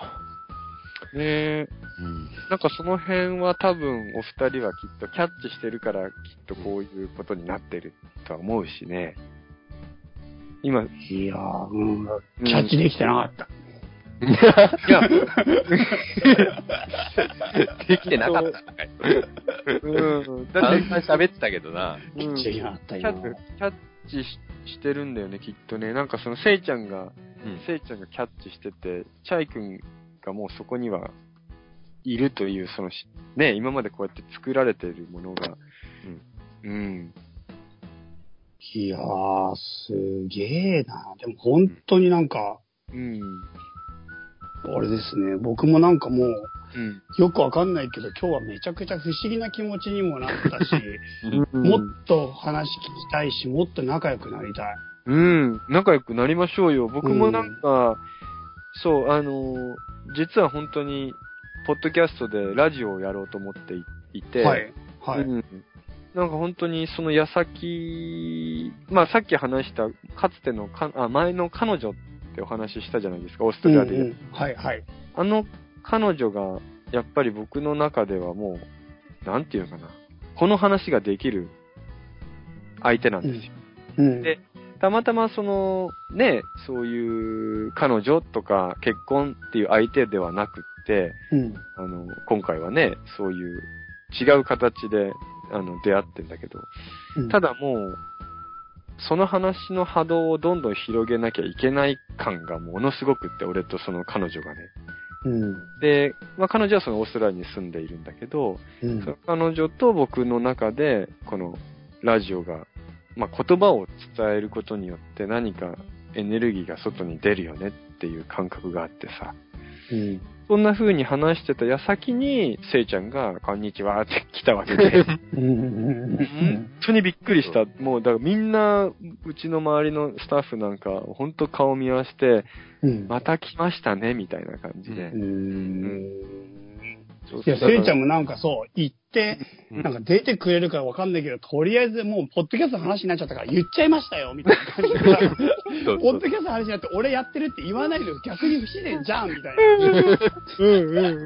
Speaker 3: ね
Speaker 2: うん。
Speaker 3: なんかその辺は多分お二人はきっとキャッチしてるからきっとこういうことになってるとは思うしね。今、
Speaker 1: いやー、うん。キャッチできてなかった。
Speaker 3: いや、
Speaker 2: できてなかった。
Speaker 3: うん。だって、
Speaker 2: 喋ってたけどな。
Speaker 3: うん
Speaker 1: キャッチできなかった
Speaker 3: キャ
Speaker 1: よ。
Speaker 3: キャッチししてるんだよね、きっとね。なんかその、せいちゃんが、
Speaker 2: うん
Speaker 3: せいちゃんがキャッチしてて、チャイ君がもうそこにはいるという、そのし、ね、今までこうやって作られているものが、うん。
Speaker 1: いやー、すげえな。でも本当になんか、
Speaker 3: うん。
Speaker 1: あれですね、僕もなんかもう、
Speaker 3: うん。
Speaker 1: よくわかんないけど、今日はめちゃくちゃ不思議な気持ちにもなったし、
Speaker 3: うん
Speaker 1: もっと話聞きたいし、もっと仲良くなりたい。
Speaker 3: うん、仲良くなりましょうよ。僕もなんか、そう、あのー実は本当に、ポッドキャストでラジオをやろうと思っていいて、
Speaker 1: はい。はい。
Speaker 3: うん。なんか本当にその矢先、まあさっき話した、かつてのか、あ、前の彼女ってお話ししたじゃないですか、オースト
Speaker 1: うん
Speaker 3: ラリアで。
Speaker 1: うんはい、はい。
Speaker 3: あの彼女が、やっぱり僕の中ではもう、なんていうのかな。この話ができる相手なんですよ。
Speaker 1: うん。
Speaker 3: でたまたまその、ね、そういう彼女とか結婚っていう相手ではなくって、
Speaker 1: うん。
Speaker 3: あの、今回はね、そういう違う形で、あの、出会ってんだけど、
Speaker 1: うん
Speaker 3: ただもう、その話の波動をどんどん広げなきゃいけない感がものすごくって、俺とその彼女がね。
Speaker 1: うん。
Speaker 3: で、まあ彼女はそのオーストラリアに住んでいるんだけど、
Speaker 1: うん
Speaker 3: その彼女と僕の中で、このラジオが、まあ、言葉を伝えることによって何かエネルギーが外に出るよねっていう感覚があってさ、
Speaker 1: うん。
Speaker 3: そんな風に話してた矢先に、せいちゃんが、こんにちはって来たわけで、
Speaker 1: うん。
Speaker 3: 本当にびっくりした。もう、だからみんな、うちの周りのスタッフなんか、本当顔見合わせて、
Speaker 1: うん。
Speaker 3: また来ましたね、みたいな感じで
Speaker 1: う。ん。せいちゃん
Speaker 3: も、
Speaker 1: もなんかそう、行っなんか出てくれるかわかんないけど、とりあえずもう、ポッドキャストの話になっちゃったから言っちゃいましたよ、みたいな感じで。ポッドキャストの話になって、俺やってるって言わないで逆に不自然じゃん、みたいな。
Speaker 3: うんうんうん。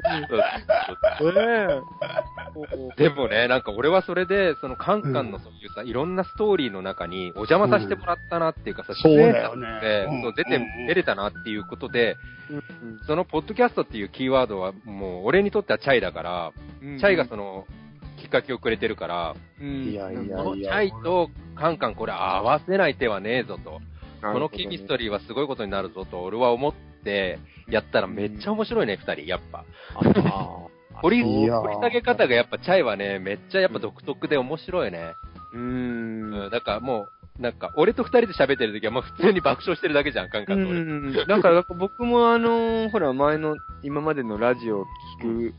Speaker 2: でもね、なんか俺はそれで、そのカンカンのそういうさ、いろんなストーリーの中にお邪魔させてもらったなっていうかさ、
Speaker 1: そうだよね。
Speaker 2: そう出て、
Speaker 1: うん
Speaker 2: 出れたなっていうことで、
Speaker 3: うん
Speaker 2: そのポッドキャストっていうキーワードはもう俺にとってはチャイだから、
Speaker 3: うん。
Speaker 2: チャイがその、きっかけをくれてるから、
Speaker 3: うん
Speaker 1: いやいや
Speaker 2: このチャイとカンカンこれ合わせない手はねえぞと。このケミスト
Speaker 3: リ
Speaker 2: リーはすごいことになるぞと俺は思ってやったらめっちゃ面白いね、二人、やっぱ。
Speaker 3: ー
Speaker 2: 掘り、下げ方がやっぱチャイはね、めっちゃやっぱ独特で面白いね。
Speaker 3: うーん。
Speaker 2: うん、だからもう、なんか、俺と二人で喋ってる時はもう普通に爆笑してるだけじゃん、カンカンと俺。
Speaker 3: うん。だから、僕もあの、ほら、前の、今までのラジオを聞く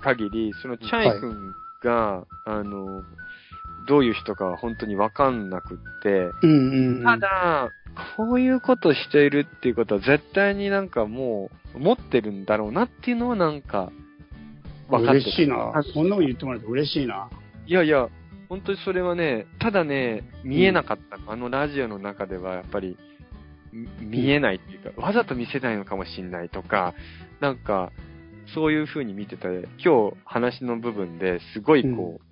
Speaker 3: 限り、そのチャイ君が、あの、どういう人かは本当にわかんなくって、
Speaker 1: うんうんうん。
Speaker 3: ただ、こういうことしているっていうことは絶対になんかもう、持ってるんだろうなっていうのはなんか、分かってる
Speaker 1: 嬉しいな。そんなこと言ってもらえて嬉しいな。
Speaker 3: いやいや、本当にそれはね、ただね、見えなかったの、あのラジオの中ではやっぱり、み見えないっていうか、わざと見せないのかもしれないとか、なんか、そういう風に見てて、今日話の部分ですごいこう、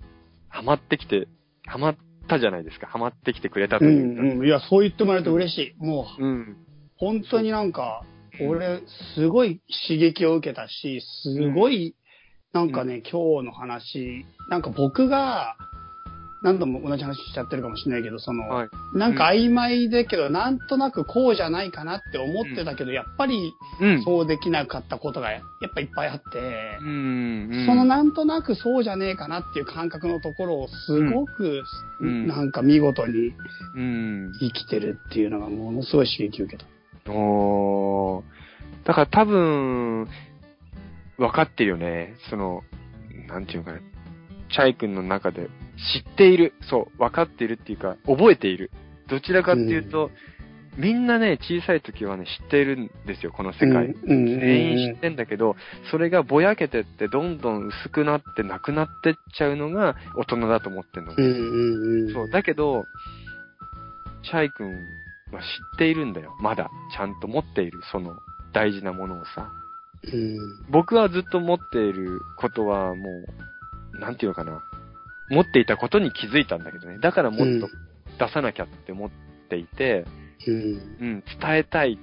Speaker 3: ハマってきて、ハマったじゃないですか。ハマってきてくれたと
Speaker 1: う
Speaker 3: いうか。
Speaker 1: んうん。いや、そう言ってもらえて嬉しい。もう、
Speaker 3: うん。
Speaker 1: 本当になんか、俺、すごい刺激を受けたし、すごい、なんかね、今日の話、なんか僕が、何度も同じ話しちゃってるかもしれないけど、その、
Speaker 3: はい。
Speaker 1: なんか曖昧だけど、なんとなくこうじゃないかなって思ってたけど、やっぱり
Speaker 3: うん。
Speaker 1: そうできなかったことがやっぱいっぱいあって、
Speaker 3: うん。うん
Speaker 1: そのなんとなくそうじゃねえかなっていう感覚のところをすごく、
Speaker 3: うん
Speaker 1: なんか見事に
Speaker 3: うん。
Speaker 1: 生きてるっていうのがものすごい刺激を受けた。
Speaker 3: おー。だから多分、分かってるよね。その、なんていうのかな。チャイ君の中で知っている。そう、分かっているっていうか、覚えている。どちらかっていうと、みんなね、小さい時はね、知っているんですよ、この世界。
Speaker 1: うんうん
Speaker 3: 全員知ってんだけど、それがぼやけてって、どんどん薄くなってなくなってっちゃうのが大人だと思ってんの
Speaker 1: うん。
Speaker 3: そう、だけど、チャイ君は知っているんだよ。まだ。ちゃんと持っている、その大事なものをさ。
Speaker 1: うん。
Speaker 3: 僕はずっと持っていることはもう、なんていうのかな。持っていたことに気づいたんだけどね。だからもっと出さなきゃって思っていて、
Speaker 1: うん。
Speaker 3: うん、伝えたい。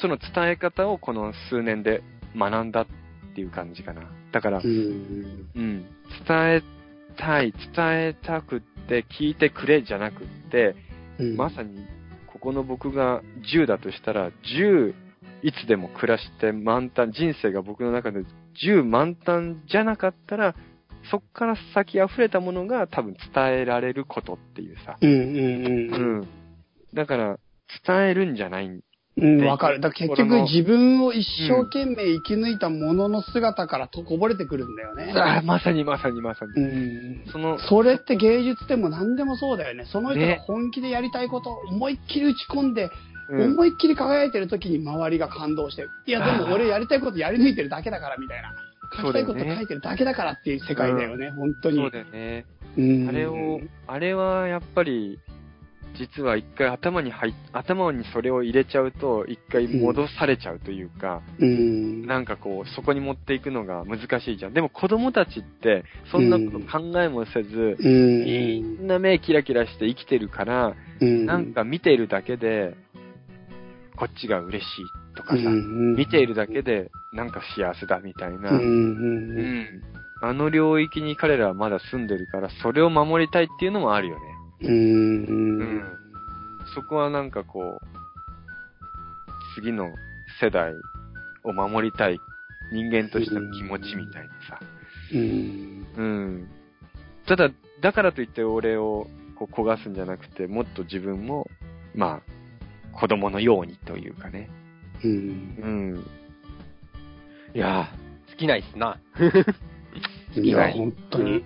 Speaker 3: その伝え方をこの数年で学んだっていう感じかな。だから、
Speaker 1: うん。
Speaker 3: うん。伝えたい、伝えたくって、聞いてくれじゃなくって、
Speaker 1: うん。
Speaker 3: まさに、ここの僕が10だとしたら、10、いつでも暮らして満タン、人生が僕の中で10満タンじゃなかったら、そっから先溢れたものが多分伝えられることっていうさ。
Speaker 1: うんうん
Speaker 3: う
Speaker 1: うん。
Speaker 3: ん。だから、伝えるんじゃないん
Speaker 1: うん、わかる。だから結局自分を一生懸命生き抜いたものの姿からとこぼれてくるんだよね。
Speaker 3: ああ、まさにまさにまさに。
Speaker 1: うん。
Speaker 3: その、
Speaker 1: それって芸術でも何でもそうだよね。その人が
Speaker 3: ね
Speaker 1: 本気でやりたいことを思いっきり打ち込んで、
Speaker 3: うん、
Speaker 1: 思いっきり輝いてる時に周りが感動して、いやでも俺やりたいことやり抜いてるだけだからみたいな。書きたいこと書いてるだけだからっていう世界だよね、本当に。
Speaker 3: そうだよね。
Speaker 1: うん
Speaker 3: あれを、あれはやっぱり、実は一回頭に入っ、頭にそれを入れちゃうと、一回戻されちゃうというか、
Speaker 1: うん。
Speaker 3: なんかこう、そこに持っていくのが難しいじゃん。でも子供たちって、そんなこと考えもせず、
Speaker 1: うん。
Speaker 3: みんな目キラキラして生きてるから、
Speaker 1: うん。
Speaker 3: なんか見ているだけで、こっちが嬉しいとかさ、
Speaker 1: うん
Speaker 3: 見ているだけで、なんか幸せだみたいな、
Speaker 1: うん。
Speaker 3: う
Speaker 1: うん。
Speaker 3: んあの領域に彼らはまだ住んでるから、それを守りたいっていうのもあるよね。
Speaker 1: うん。
Speaker 3: うんそこはなんかこう、次の世代を守りたい人間としての気持ちみたいなさ。
Speaker 1: うん。
Speaker 3: うん。ただ、だからといって俺をこう焦がすんじゃなくて、もっと自分も、まあ、子供のようにというかね。
Speaker 1: うん。
Speaker 3: うん。
Speaker 2: いやー、好きないっすな。
Speaker 1: いや、本当に。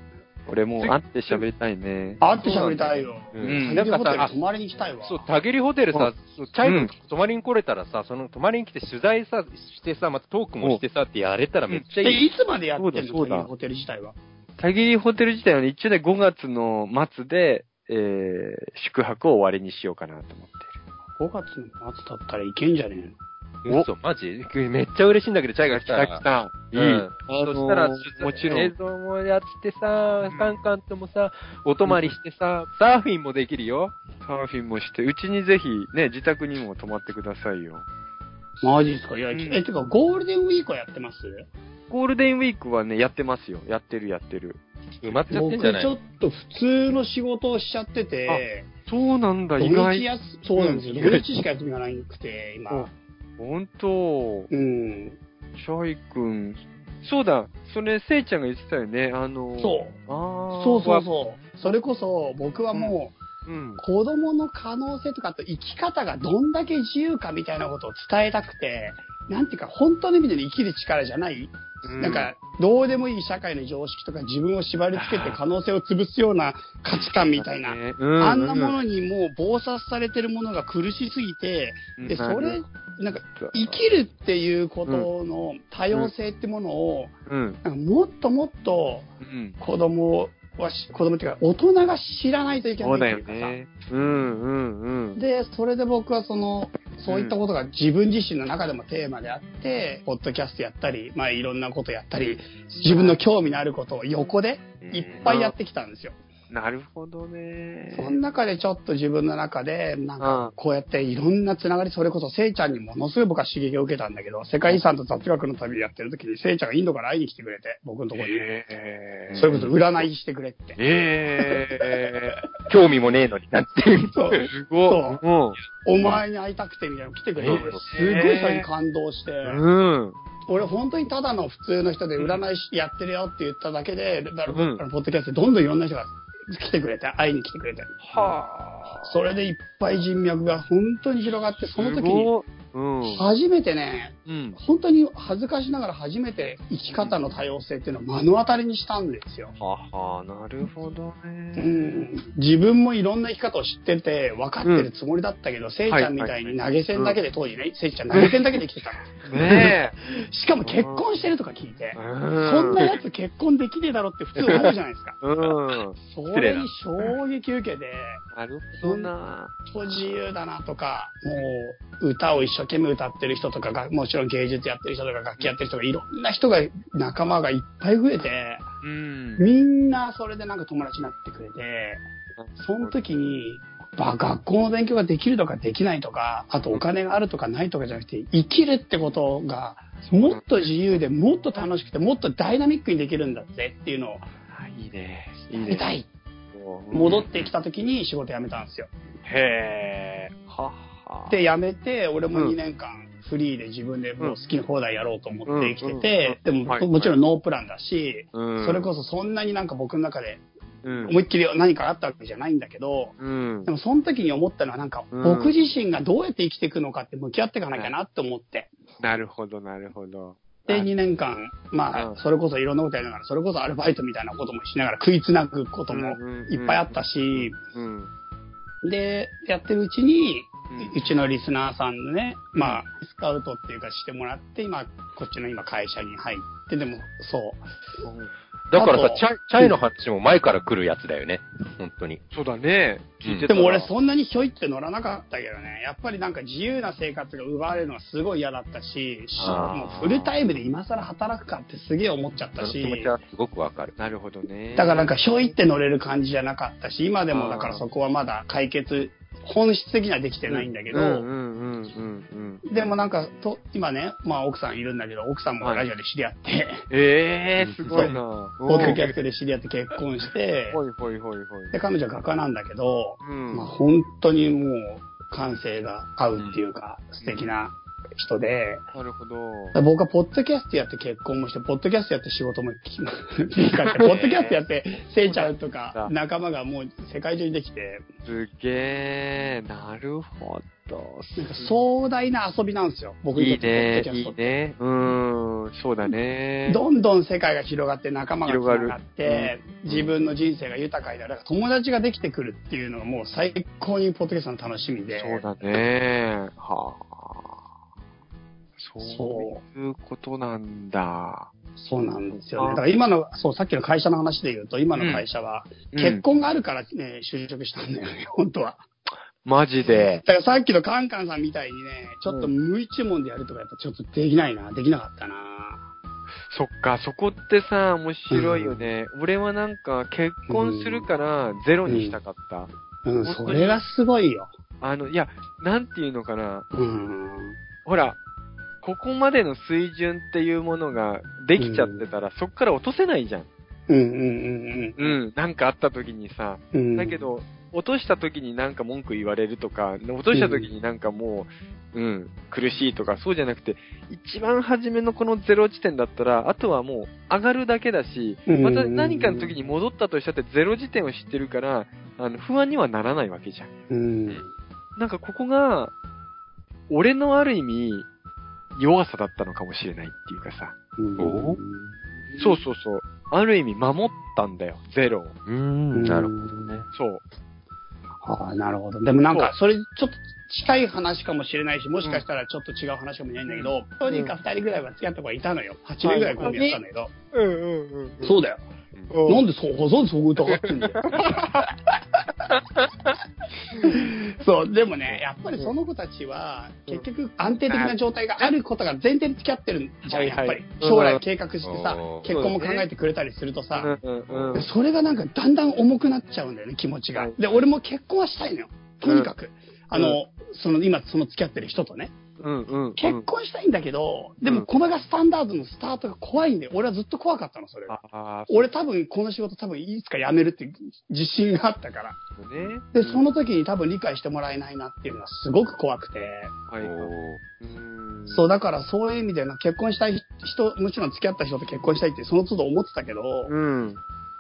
Speaker 3: 俺も会って喋りたいね。
Speaker 1: 会って喋りたいよ。
Speaker 2: う
Speaker 3: うん
Speaker 1: ん。
Speaker 2: なんかさ
Speaker 1: 泊まりに来たいわ。
Speaker 2: そう、たぎりホテルさチャイム泊まりに来れたらさ、その泊まりに来て取材さ、してさ、またトークもしてさってやれたらめっちゃ
Speaker 1: え、
Speaker 2: いい。
Speaker 1: いつまでやってる
Speaker 3: そうだそうだ
Speaker 1: のホテル自体は？
Speaker 3: たぎりホテル自体はね、一応ね、5月の末で、えー、宿泊を終わりにしようかなと思って
Speaker 1: 5月の末だったらいけんじゃねえの？
Speaker 3: お？
Speaker 2: 嘘、マジ？めっちゃ嬉しいんだけど、チャイが来たら。
Speaker 3: 来た。いい。
Speaker 2: うん
Speaker 3: あのー
Speaker 2: そしたら、
Speaker 3: もちろん
Speaker 2: 映像もやってさ、カンカンともさ、お泊まりしてさ、サーフィンもできるよ。
Speaker 3: サーフィンもして、うちにぜひ、ね、自宅にも泊まってくださいよ。
Speaker 1: マジですか？いや、
Speaker 3: うん
Speaker 1: え、てか、ゴールデンウィークはやってます？
Speaker 3: ゴールデンウィークはね、やってますよ。やってるやってる。
Speaker 2: 埋まっちゃって
Speaker 1: 僕
Speaker 2: んじゃない
Speaker 1: ちょっと普通の仕事をしちゃってて、
Speaker 3: そうなんだ、
Speaker 1: 土
Speaker 3: 意外
Speaker 1: そうなんですよ。
Speaker 3: うん
Speaker 1: 土日しか休みがなくて、今。
Speaker 3: ほんと、
Speaker 1: うん。
Speaker 3: シャイ君、そうだ。それ、せいちゃんが言ってたよね。あの、
Speaker 1: そう。
Speaker 3: ああ。
Speaker 1: そうそうそう。それこそ僕はも
Speaker 3: う。うん
Speaker 1: う。子供の可能性とかあと生き方がどんだけ自由かみたいなことを伝えたくて、なんていうか本当の意味での生きる力じゃない、なんか、どうでもいい社会の常識とか自分を縛り付けて可能性を潰すような価値観みたいな、あんなものにもう暴殺されてるものが苦しすぎて、で、それ、なんか、生きるっていうことの多様性ってものを、
Speaker 3: うん。
Speaker 1: なんかもっともっと
Speaker 3: うん。
Speaker 1: 子供はし、子供っていうか大人が知らないといけないっていうかさ。で、それで僕はその、そういったことが自分自身の中でもテーマであって、ポッドキャストやったり、まあいろんなことやったり、自分の興味のあることを横でいっぱいやってきたんですよ。
Speaker 3: なるほどね。
Speaker 1: その中でちょっと自分の中で、なん
Speaker 3: うん
Speaker 1: かこうやっていろんなつながり、それこそせいちゃんにものすごい僕は刺激を受けたんだけど、世界遺産と雑学の旅やってる時にせいちゃんがインドから会いに来てくれて、僕のところに。
Speaker 3: えー
Speaker 1: それこそ占いしてくれって。
Speaker 3: え
Speaker 2: 興味もねえのになって。
Speaker 1: そう
Speaker 3: ー、すごい。
Speaker 1: お前に会いたくてみたいなの来てくれて、
Speaker 2: うん
Speaker 1: すごいそれに感動して、
Speaker 3: うん。うん。
Speaker 1: 俺本当にただの普通の人で占い師やってるよって言っただけで、だ
Speaker 3: うん
Speaker 1: ポッドキャストでどんどんいろんな人が来てくれて、会いに来てくれて。
Speaker 3: は
Speaker 1: それでいっぱい人脈が本当に広がって、その時に。初めてね、
Speaker 3: うん。
Speaker 1: 本当に恥ずかしながら初めて生き方の多様性っていうのを目の当たりにしたんですよ。
Speaker 3: はは、なるほど
Speaker 1: う
Speaker 3: ね。
Speaker 1: ん、自分もいろんな生き方を知ってて分かってるつもりだったけど、せいちゃんみたいに投げ銭だけで当時ね、せいちゃん投げ銭だけで生きてたの。
Speaker 3: ね
Speaker 1: しかも結婚してるとか聞いて
Speaker 3: え。、
Speaker 1: そんなやつ結婚できねえだろって普通思うじゃないですか。
Speaker 3: うん。
Speaker 1: それに衝撃受けて、
Speaker 3: なるほどな。
Speaker 1: そう自由だなとか、もう歌を一生懸命歌ってる人とかが、もちろん芸術やってる人とか楽器やってる人がいろんな人が、仲間がいっぱい増えて、
Speaker 3: うん。
Speaker 1: みんなそれでなんか友達になってくれて、その時に、ば学校の勉強ができるとかできないとか、あとお金があるとかないとかじゃなくて、生きるってことが、もっと自由でもっと楽しくて、もっとダイナミックにできるんだぜっていうのを
Speaker 3: あいいね。いいね。
Speaker 1: たい。
Speaker 3: うん
Speaker 1: 戻ってきた時に仕事辞めたんですよ。
Speaker 3: へえ。はっは。
Speaker 1: で、辞めて、俺も
Speaker 3: うん
Speaker 1: 2年間フリーで自分でもう好きな放題やろうと思って生きて
Speaker 3: うん
Speaker 1: て、でも、もちろんノープランだし、
Speaker 3: うん
Speaker 1: それこそそんなになんか僕の中で
Speaker 3: うん。
Speaker 1: 思いっきり何かあったわけじゃないんだけど、
Speaker 3: うん
Speaker 1: で。もその時に思ったのはなんか
Speaker 3: うん
Speaker 1: 僕自身がどうやって生きていくのかって向き合っていかなきゃなって思って。
Speaker 3: なるほど、なるほど。
Speaker 1: で、2年間、ま
Speaker 3: うん
Speaker 1: あ、それこそいろんなことやりながら、それこそアルバイトみたいなこともしながら食いつなぐこともいっぱいあったし、
Speaker 3: うん。
Speaker 1: で、やってるうちに、
Speaker 3: う
Speaker 1: ちのリスナーさんのね、まあ、スカウトっていうかしてもらって、今、こっちの今会社に入って、でも、そう。
Speaker 2: だからさチャイ、チャイの話も前から来るやつだよね。本当に。
Speaker 3: そうだね。聞いてたら
Speaker 1: でも俺そんなにひょいって乗らなかったけどね、やっぱりなんか自由な生活が奪われるのはすごい嫌だったし、もうフルタイムで今更働くかってすげえ思っちゃったし
Speaker 2: その気、持ちはすごくわかる。
Speaker 3: なるほどね。
Speaker 1: だからなんかひょいって乗れる感じじゃなかったし、今でもだからそこはまだ解決、本質的にはできてないんだけど、
Speaker 3: うんうんうんうんうん。
Speaker 1: でもなんか、と、今ね、まあ奥さんいるんだけど、奥さんもラジオで知り合って、
Speaker 3: ええー、すごいな。
Speaker 1: ポッドキャストで知り合って結婚して、
Speaker 3: ほいほいほいほい。
Speaker 1: で、彼女は画家なんだけど、
Speaker 3: うん。
Speaker 1: まあ本当にもう感性が合うっていうか、素敵な人で、
Speaker 3: なるほど。
Speaker 1: 僕はポッドキャストやって結婚もして、ポッドキャストやって仕事もき、いいかって、ポッドキャストやって、せいちゃんとか仲間がもう世界中にできて、
Speaker 3: すげえ、なるほど。
Speaker 1: なんか壮大な遊びなんですよ、僕に
Speaker 3: いい
Speaker 1: とって
Speaker 3: ね、
Speaker 1: ポッドキャストって。
Speaker 3: いいね。うーん、そうだね。
Speaker 1: どんどん世界が広がって仲間がつながって、
Speaker 3: る
Speaker 1: 自分の人生が豊かになる。友達ができてくるっていうのがもう最高にポッドキャストの楽しみで。
Speaker 3: そうだね。はあ。
Speaker 1: そ
Speaker 3: そういうことなんだ。
Speaker 1: そうなんですよね。だから今の、そう、さっきの会社の話で言うと、今の会社は、
Speaker 3: うん
Speaker 1: 結婚があるからね、就職したんだよね、本当は。
Speaker 3: マジで。
Speaker 1: だからさっきのカンカンさんみたいにね、ちょっと無一文でやるとかやっぱちょっとできないな、できなかったな。
Speaker 3: そっか、そこってさ、面白いよね。俺はなんか、結婚するからゼロにしたかった。
Speaker 1: うん、
Speaker 3: 本当に
Speaker 1: それがすごいよ。
Speaker 3: あの、いや、なんていうのかな。
Speaker 1: うん。
Speaker 3: ほら、ここまでの水準っていうものができちゃってたら、そっから落とせないじゃん。
Speaker 1: うんうんうん
Speaker 3: うん、なんかあった時にさ。
Speaker 1: うん。
Speaker 3: だけど、落とした時になんか文句言われるとか、落とした時になんかもう、うん、苦しいとか、そうじゃなくて、一番初めのこのゼロ地点だったら、あとはもう上がるだけだし、
Speaker 1: うん
Speaker 3: また何かの時に戻ったとしたってゼロ時点を知ってるから、あの、不安にはならないわけじゃん。
Speaker 1: うん。
Speaker 3: なんかここが、俺のある意味、弱さだったのかもしれないっていうかさ。
Speaker 1: うん
Speaker 2: お
Speaker 3: そうそうそう。ある意味守ったんだよ、ゼロを。
Speaker 2: うーん、なるほどね。
Speaker 3: そう。
Speaker 1: ああ、なるほど。でもなんか、それちょっと近い話かもしれないし、もしかしたらちょっと違う話かもしれないんだけど、一、人か二人ぐらいは付き合った子がいたのよ。8年ぐらいコンビやったんだけど。
Speaker 3: うんうんうん。
Speaker 1: そうだよ。
Speaker 3: うん
Speaker 1: なんでそう、なんでそう疑ってんだよ。そう、でもね、やっぱりその子たちは、結局安定的な状態があることが前提に付き合ってるんじゃん、やっぱり。将来計画してさ、結婚も考えてくれたりするとさ、それがなんかだんだん重くなっちゃうんだよね、気持ちが。で、俺も結婚はしたいのよ。とにかく。あの、その今その付き合ってる人とね。
Speaker 3: うんうんうん。
Speaker 1: 結婚したいんだけど、でもこれがスタンダードのスタートが怖いんで、俺はずっと怖かったの、それが。俺多分この仕事多分いつか辞めるっていう自信があったから。で、その時に多分理解してもらえないなっていうのはすごく怖くて。
Speaker 3: はい
Speaker 1: そう、だからそういう意味でな結婚したい人、もちろん付き合った人と結婚したいってその都度思ってたけど、
Speaker 3: うん。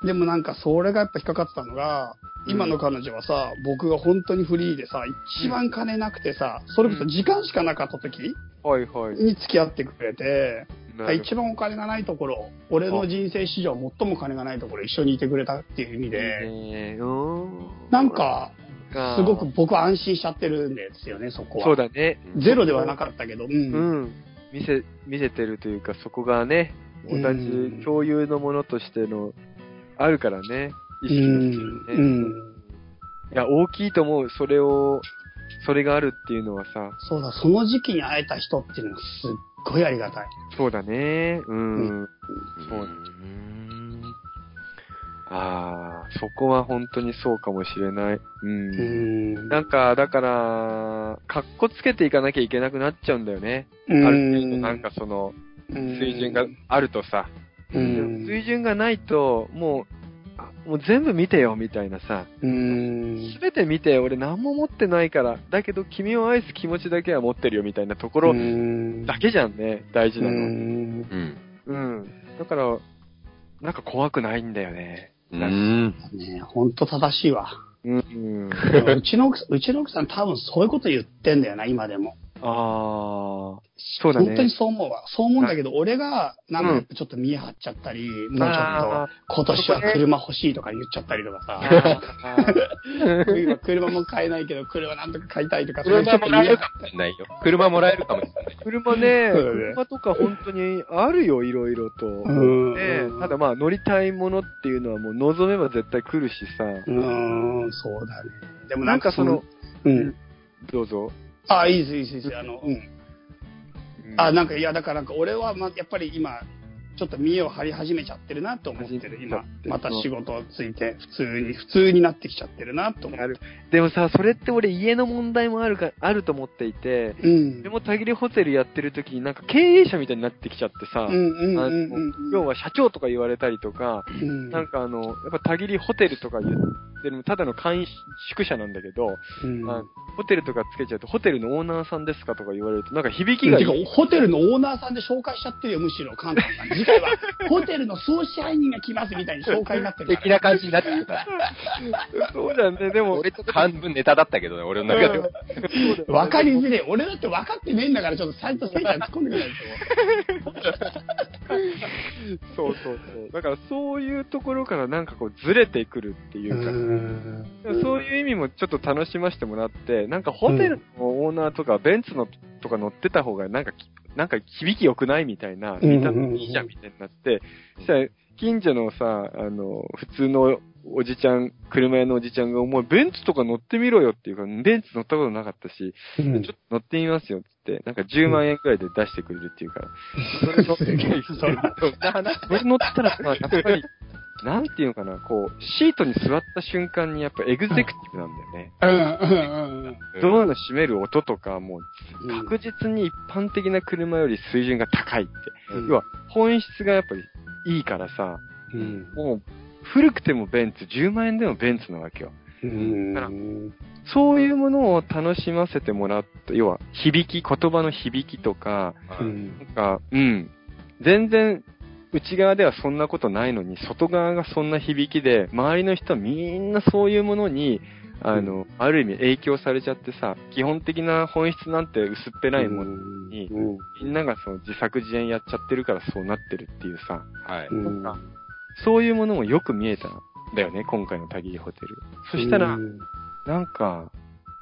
Speaker 1: でもなんかそれがやっぱ引っかかってたのが、今の彼女はさ、僕が本当にフリーでさ、一番金なくてさ、それこそ時間しかなかった時
Speaker 3: はいはい。
Speaker 1: に付き合ってくれて、一番お金がないところ、俺の人生史上最も金がないところ一緒にいてくれたっていう意味で。なんか、
Speaker 3: か
Speaker 1: すごく僕は安心しちゃってるんですよね、そこは。
Speaker 3: そうだね。
Speaker 1: ゼロではなかったけど、うん。
Speaker 3: うん。見せ、見せてるというか、そこがね、同じ共有のものとしての、あるからね。意識
Speaker 1: うん。
Speaker 3: がね。
Speaker 1: うん。
Speaker 3: いや、大きいと思う。それを、それがあるっていうのはさ、
Speaker 1: そうだ、その時期に会えた人っていうのがすっごいありがたい。
Speaker 3: そうだね。うん。
Speaker 2: ー
Speaker 3: そう
Speaker 2: うん
Speaker 3: ああ、そこは本当にそうかもしれない。う。
Speaker 1: うんん。
Speaker 3: なんか、だから、かっこつけていかなきゃいけなくなっちゃうんだよね。
Speaker 1: うん
Speaker 3: ある程度なんかその、水準があるとさ。
Speaker 1: うん。
Speaker 3: 水準がないと、もう、あもう全部見てよ、みたいなさ。
Speaker 1: うん。
Speaker 3: すべて見て、俺何も持ってないから。だけど君を愛す気持ちだけは持ってるよ、みたいなところ
Speaker 1: うん
Speaker 3: だけじゃんね、大事なの。
Speaker 1: うん。
Speaker 2: うん。
Speaker 3: うん。だから、なんか怖くないんだよね。
Speaker 2: うん。
Speaker 1: ね本当正しいわ。
Speaker 3: うん。
Speaker 1: うちの奥さん、うちの奥さん多分そういうこと言ってんだよな、今でも。
Speaker 3: ああ、そうだね。
Speaker 1: 本当にそう思うわ。そう思うんだけど、俺が、なんかやっぱちょっと見え張っちゃったり、もうちょっと
Speaker 3: あ、
Speaker 1: 今年は車欲しいとか言っちゃったりとかさ、車も買えないけど、車なんとか買いたいとか、
Speaker 2: 車もらえるかもしれないよ。車もらえるかもしれない。
Speaker 3: 車ね、車とか本当にあるよ、いろいろと。ただまあ乗りたいものっていうのはもう望めば絶対来るしさ。
Speaker 1: いうーん、そうだね。でも
Speaker 3: な
Speaker 1: なんんかその
Speaker 3: かその、、
Speaker 1: うん。
Speaker 3: どうぞ。
Speaker 1: あ、いいです、いいです、いいです。あの、うん。あ、なんか、いや、だからなんか俺は、ま、やっぱり今、ちょっと見栄を張り始めちゃってるなと思ってる、今。また仕事をついて、普通に、普通になってきちゃってるなと思って。
Speaker 3: でもさ、それって俺家の問題もあるか、あると思っていて、
Speaker 1: うん。
Speaker 3: でもたぎりホテルやってる時になんか経営者みたいになってきちゃってさ、
Speaker 1: うんうんうん
Speaker 3: あ
Speaker 1: うん
Speaker 3: の要は社長とか言われたりとか、
Speaker 1: うん。
Speaker 3: なんかあの、やっぱたぎりホテルとか言ってる、ただの会員宿舎なんだけど、
Speaker 1: うん
Speaker 3: あホテルとかつけちゃうと、ホテルのオーナーさんですかとか言われると、なんか響きがいい。
Speaker 1: ホテルのオーナーさんで紹介しちゃってるよ、むしろ、関東さん。次回は、ホテルの総支配人が来ますみたいに紹介になってるから。
Speaker 2: 的な感じになってるから。
Speaker 3: そうだね、でも、
Speaker 2: 俺ちょっと半分ネタだったけどね、俺の中では。
Speaker 1: わかりづれえ。俺だって分かってねえんだから、ちょっとサイトせいちゃん突っ込んでくれない
Speaker 3: そうそうそう。だからそういうところからなんかこうずれてくるってい
Speaker 1: と。
Speaker 3: うか、
Speaker 1: ん。
Speaker 3: でもそういう意味もちょっと楽しませてもらって、なんかホテルのオーナーとかベンツのとか乗ってた方がなんかき、なんか響き良くないみたいな、
Speaker 1: うん
Speaker 3: 見た目いいじゃんみたいになって、そしたら近所のさ、あの、普通のおじちゃん、車屋のおじちゃんが、お前ベンツとか乗ってみろよっていうから、ベンツ乗ったことなかったし、
Speaker 1: うん
Speaker 3: ちょっと乗ってみますよって、なんか10万円くらいで出してくれるっていうから、それ乗って、
Speaker 1: そ
Speaker 3: れ乗ったら、まあ、やっぱり、なんていうのかな、こう、シートに座った瞬間にやっぱエグゼクティブなんだよね。
Speaker 1: うん。
Speaker 3: ドアの閉める音とかも
Speaker 1: うん。
Speaker 3: 確実に一般的な車より水準が高いって。
Speaker 1: うん。
Speaker 3: 要は本質がやっぱりいいからさ、
Speaker 1: うん。
Speaker 3: もう古くてもベンツ、10万円でもベンツなわけよ。
Speaker 1: うん。
Speaker 3: だからそういうものを楽しませてもらって、要は響き、言葉の響きとか、
Speaker 1: うん。
Speaker 3: なんか、うん。全然、内側ではそんなことないのに、外側がそんな響きで、周りの人はみんなそういうものに、あの、ある意味影響されちゃってさ、基本的な本質なんて薄っぺらいものに、
Speaker 1: うん。
Speaker 3: みんながその自作自演やっちゃってるからそうなってるっていうさ、
Speaker 2: はい。
Speaker 1: うん。
Speaker 3: そういうものもよく見えたんだよね、今回のたぎりホテル。そしたら、
Speaker 1: うん
Speaker 3: なんか、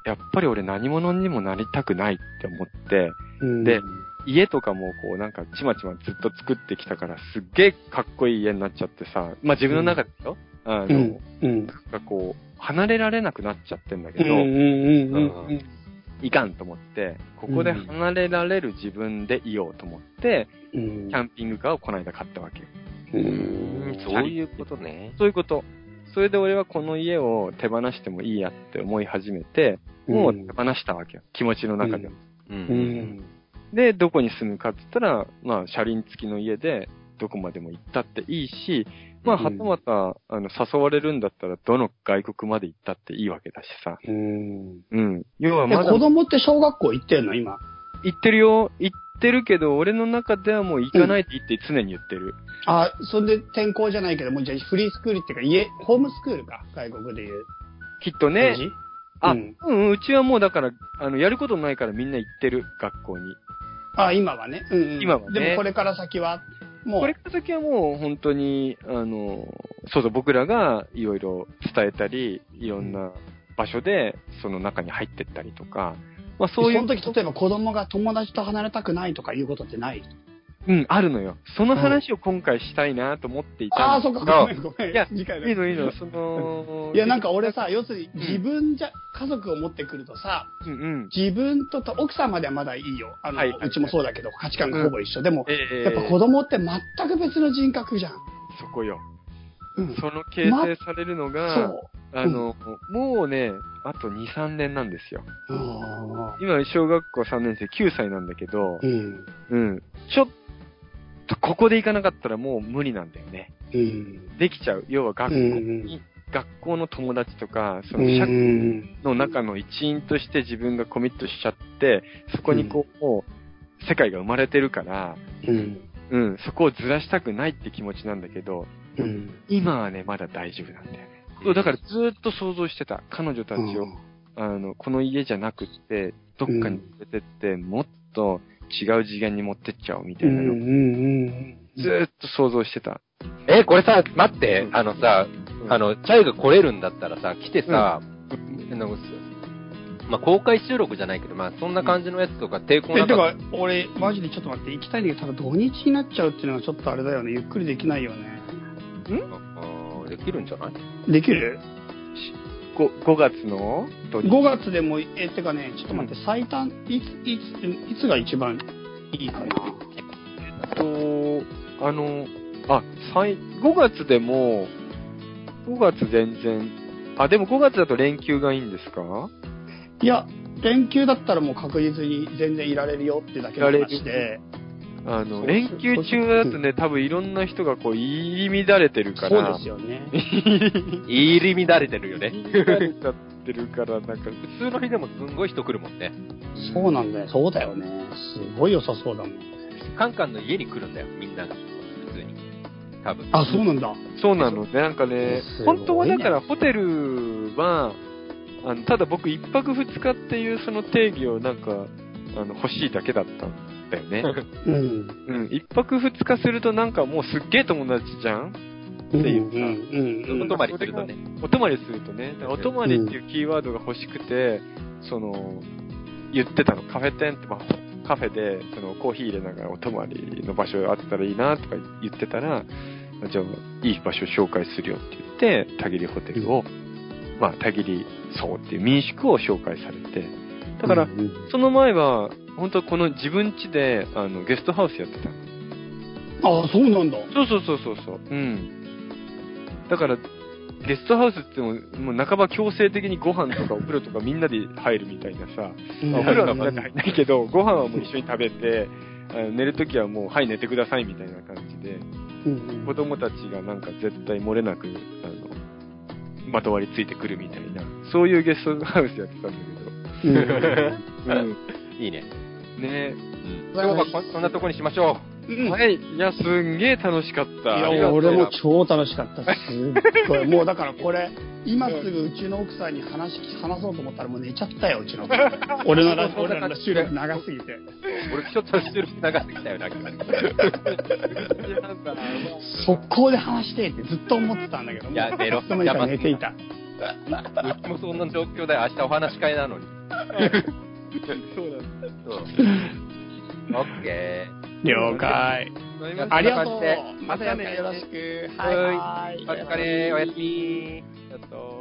Speaker 3: やっぱり俺何者にもなりたくないって思って、
Speaker 1: うん
Speaker 3: で、家とかもこうなんかちまちまずっと作ってきたからすっげえかっこいい家になっちゃってさ、まあ自分の中でよ、あの、
Speaker 1: うん。うん。
Speaker 3: なんかこう、離れられなくなっちゃってんだけど、
Speaker 1: うん。うん。うん。
Speaker 3: いかんと思って、ここで離れられる自分でいようと思って、
Speaker 1: うん。
Speaker 3: キャンピングカーをこの間買ったわけ。
Speaker 1: うん。
Speaker 2: そういうことね。
Speaker 3: そういうこと。それで俺はこの家を手放してもいいやって思い始めて、もう手放したわけよ。気持ちの中では。
Speaker 2: う。
Speaker 1: うんん。
Speaker 3: で、どこに住むかって言ったら、まあ、車輪付きの家で、どこまでも行ったっていいし、まあ、
Speaker 1: うん
Speaker 3: はたまた、あの、誘われるんだったら、どの外国まで行ったっていいわけだしさ。
Speaker 1: うん。
Speaker 3: うん。要は
Speaker 1: え、
Speaker 3: まだ、
Speaker 1: 子供って小学校行ってんの今？
Speaker 3: 行ってるよ。行ってるけど、俺の中ではもう行かないって言って常に言ってる。
Speaker 1: あ、それで転校じゃないけど、もうじゃあフリースクールっていうか、家、ホームスクールか、外国で言う。
Speaker 3: きっとねあ、
Speaker 1: う
Speaker 3: うんん、うちはもうだから、あの、やることないからみんな行ってる、学校に。
Speaker 1: あ、今はね。うんうん。
Speaker 3: 今はね
Speaker 1: でもこれから先は、もう。
Speaker 3: これから先はもう本当に、あの、そうそう、僕らがいろいろ伝えたり、いろんな場所でその中に入ってったりとか、まあそういう。
Speaker 1: その時、例えば子供が友達と離れたくないとかいうことってない？
Speaker 3: うん、あるのよ。その話を今回したいなと思っていた
Speaker 1: ああ、
Speaker 3: んだ
Speaker 1: そっか、ごめん、ごめん。
Speaker 3: いや
Speaker 1: 次回だ
Speaker 3: いいのいいの、その、
Speaker 1: いや、なんか俺さ、要するに
Speaker 3: うん
Speaker 1: 自分じゃ、家族を持ってくるとさ、
Speaker 3: うんうん。
Speaker 1: 自分とと奥さんまではまだいいよ。あの、
Speaker 3: はいう
Speaker 1: ちもそうだけど、価値観がほぼ一緒。でも、
Speaker 3: ええ
Speaker 1: やっぱ子供って全く別の人格じゃん。
Speaker 3: そこよ。
Speaker 1: うん。
Speaker 3: その形成されるのが、
Speaker 1: そ
Speaker 3: あの、もうね、あと2、3年なんですよ。今、小学校3年生9歳なんだけど
Speaker 1: ー、うん。
Speaker 3: うん。ちょっと、ここで行かなかったらもう無理なんだよね。
Speaker 1: うん。
Speaker 3: できちゃう。要は学校
Speaker 1: うん
Speaker 3: に、学校の友達とか、そ
Speaker 1: うん。
Speaker 3: の社会の中の一員として自分がコミットしちゃって、そこにこう、もう、世界が生まれてるから、
Speaker 1: うん。
Speaker 3: うん、そこをずらしたくないって気持ちなんだけど、
Speaker 1: うん。
Speaker 3: 今はね、まだ大丈夫なんだよね。そうだからずーっと想像してた。彼女たちを、あの、この家じゃなくって、どっかに連れてって、もっと違う次元に持ってっちゃおうみた
Speaker 1: うん。
Speaker 3: いなの、
Speaker 1: うん。うん。
Speaker 3: ずーっと想像してた。
Speaker 2: え、これさ、待って、あのさ、
Speaker 3: うん
Speaker 2: あの、チャイが来れるんだったらさ、来てさ、あのまあ、公開収録じゃないけど、まあ、そんな感じのやつとか抵抗なかっ
Speaker 1: か、俺、マジでちょっと待って、行きたいんだけど、ただ土日になっちゃうっていうのはちょっとあれだよね。ゆっくりできないよね。
Speaker 2: たできるんじゃない？
Speaker 1: できる。
Speaker 3: 5, 5月の？土日
Speaker 1: ?5 月でも、え、てかね、ちょっと待って、最短、いつ、いつ、いつが一番いいかな？
Speaker 3: と、あの、あ、最、5月でも、5月全然、あ、でも5月だと連休がいいんですか？
Speaker 1: いや、連休だったらもう確実に全然いられるよってだけの話で、
Speaker 3: あの、連休中だとね、多分いろんな人がこう、入り乱れてるか
Speaker 1: そう
Speaker 3: ら。
Speaker 1: ですよね。
Speaker 2: 入り乱れてるよね。
Speaker 3: 入り乱れちゃってるから、なんか、
Speaker 2: 普通の日でもすんごい人来るもんね。
Speaker 1: そうなんだよ。そうだよね。すごい良さそうだもん。
Speaker 2: カンカンの家に来るんだよ、みんなが。普通に。多分。
Speaker 1: あ、そうなんだ。
Speaker 3: そうなのね。なんかね
Speaker 1: ね
Speaker 3: 本当はだからホテルは、あの、ただ僕一泊二日っていうその定義をなんか、あの、欲しいだけだったんだよね。
Speaker 1: うん。
Speaker 3: うん。一泊二日するとなんかもうすっげえ友達じゃん？
Speaker 1: うん。
Speaker 3: っていうか
Speaker 1: うん。うん。
Speaker 2: お泊まりするとね。
Speaker 3: お泊まりするとね。お泊まりっていうキーワードが欲しくて、その、言ってたの。カフェ店って、まあ、カフェで、その、コーヒー入れながらお泊まりの場所あったらいいなとか言ってたら、じゃあ、いい場所紹介するよって言って、たぎりホテルを、まあ、たぎりそうっていう民宿を紹介されて、だから
Speaker 1: う、ん
Speaker 3: その前は、本当この自分家で、あの、ゲストハウスやってたの
Speaker 1: あ、そうなんだ。
Speaker 3: そうそうそうそうそう。うん。だから、ゲストハウスってもう、もう半ば強制的にご飯とかお風呂とかみんなで入るみたいなさ、まあお風呂はみんなで入んないけど、ご飯はもう一緒に食べて、あの寝るときはもう、はい、寝てくださいみたいな感じで、
Speaker 1: うん
Speaker 3: 子供たちがなんか絶対漏れなく、あの、まとわりついてくるみたいな、そういうゲストハウスやってたんだ
Speaker 1: うん
Speaker 3: けど。うん。
Speaker 2: いいね。
Speaker 3: ね
Speaker 2: 今日はこそんなとこにしましょ
Speaker 1: うん
Speaker 3: はい。いや、すんげえ楽しかった。
Speaker 1: いや、俺も超楽しかった。すっごい。もうだからこれ、今すぐうちの奥さんに話き話そうと思ったらもう寝ちゃったよ、うちの奥さん。俺のラ俺らの収録長すぎて。
Speaker 2: う。俺ちょっと収録長すぎたよな、今
Speaker 1: 速攻で話してってずっと思ってたんだけど、
Speaker 2: いや寝ろ
Speaker 1: 寝ていた。
Speaker 2: うちもそんな状況だよ。明日お話し会なのに。
Speaker 3: そうだ。
Speaker 2: そう。オッケ
Speaker 1: 了解。ありがとう。またやってよろしく。はい。
Speaker 2: お疲れ、おやすみ。
Speaker 3: ありがと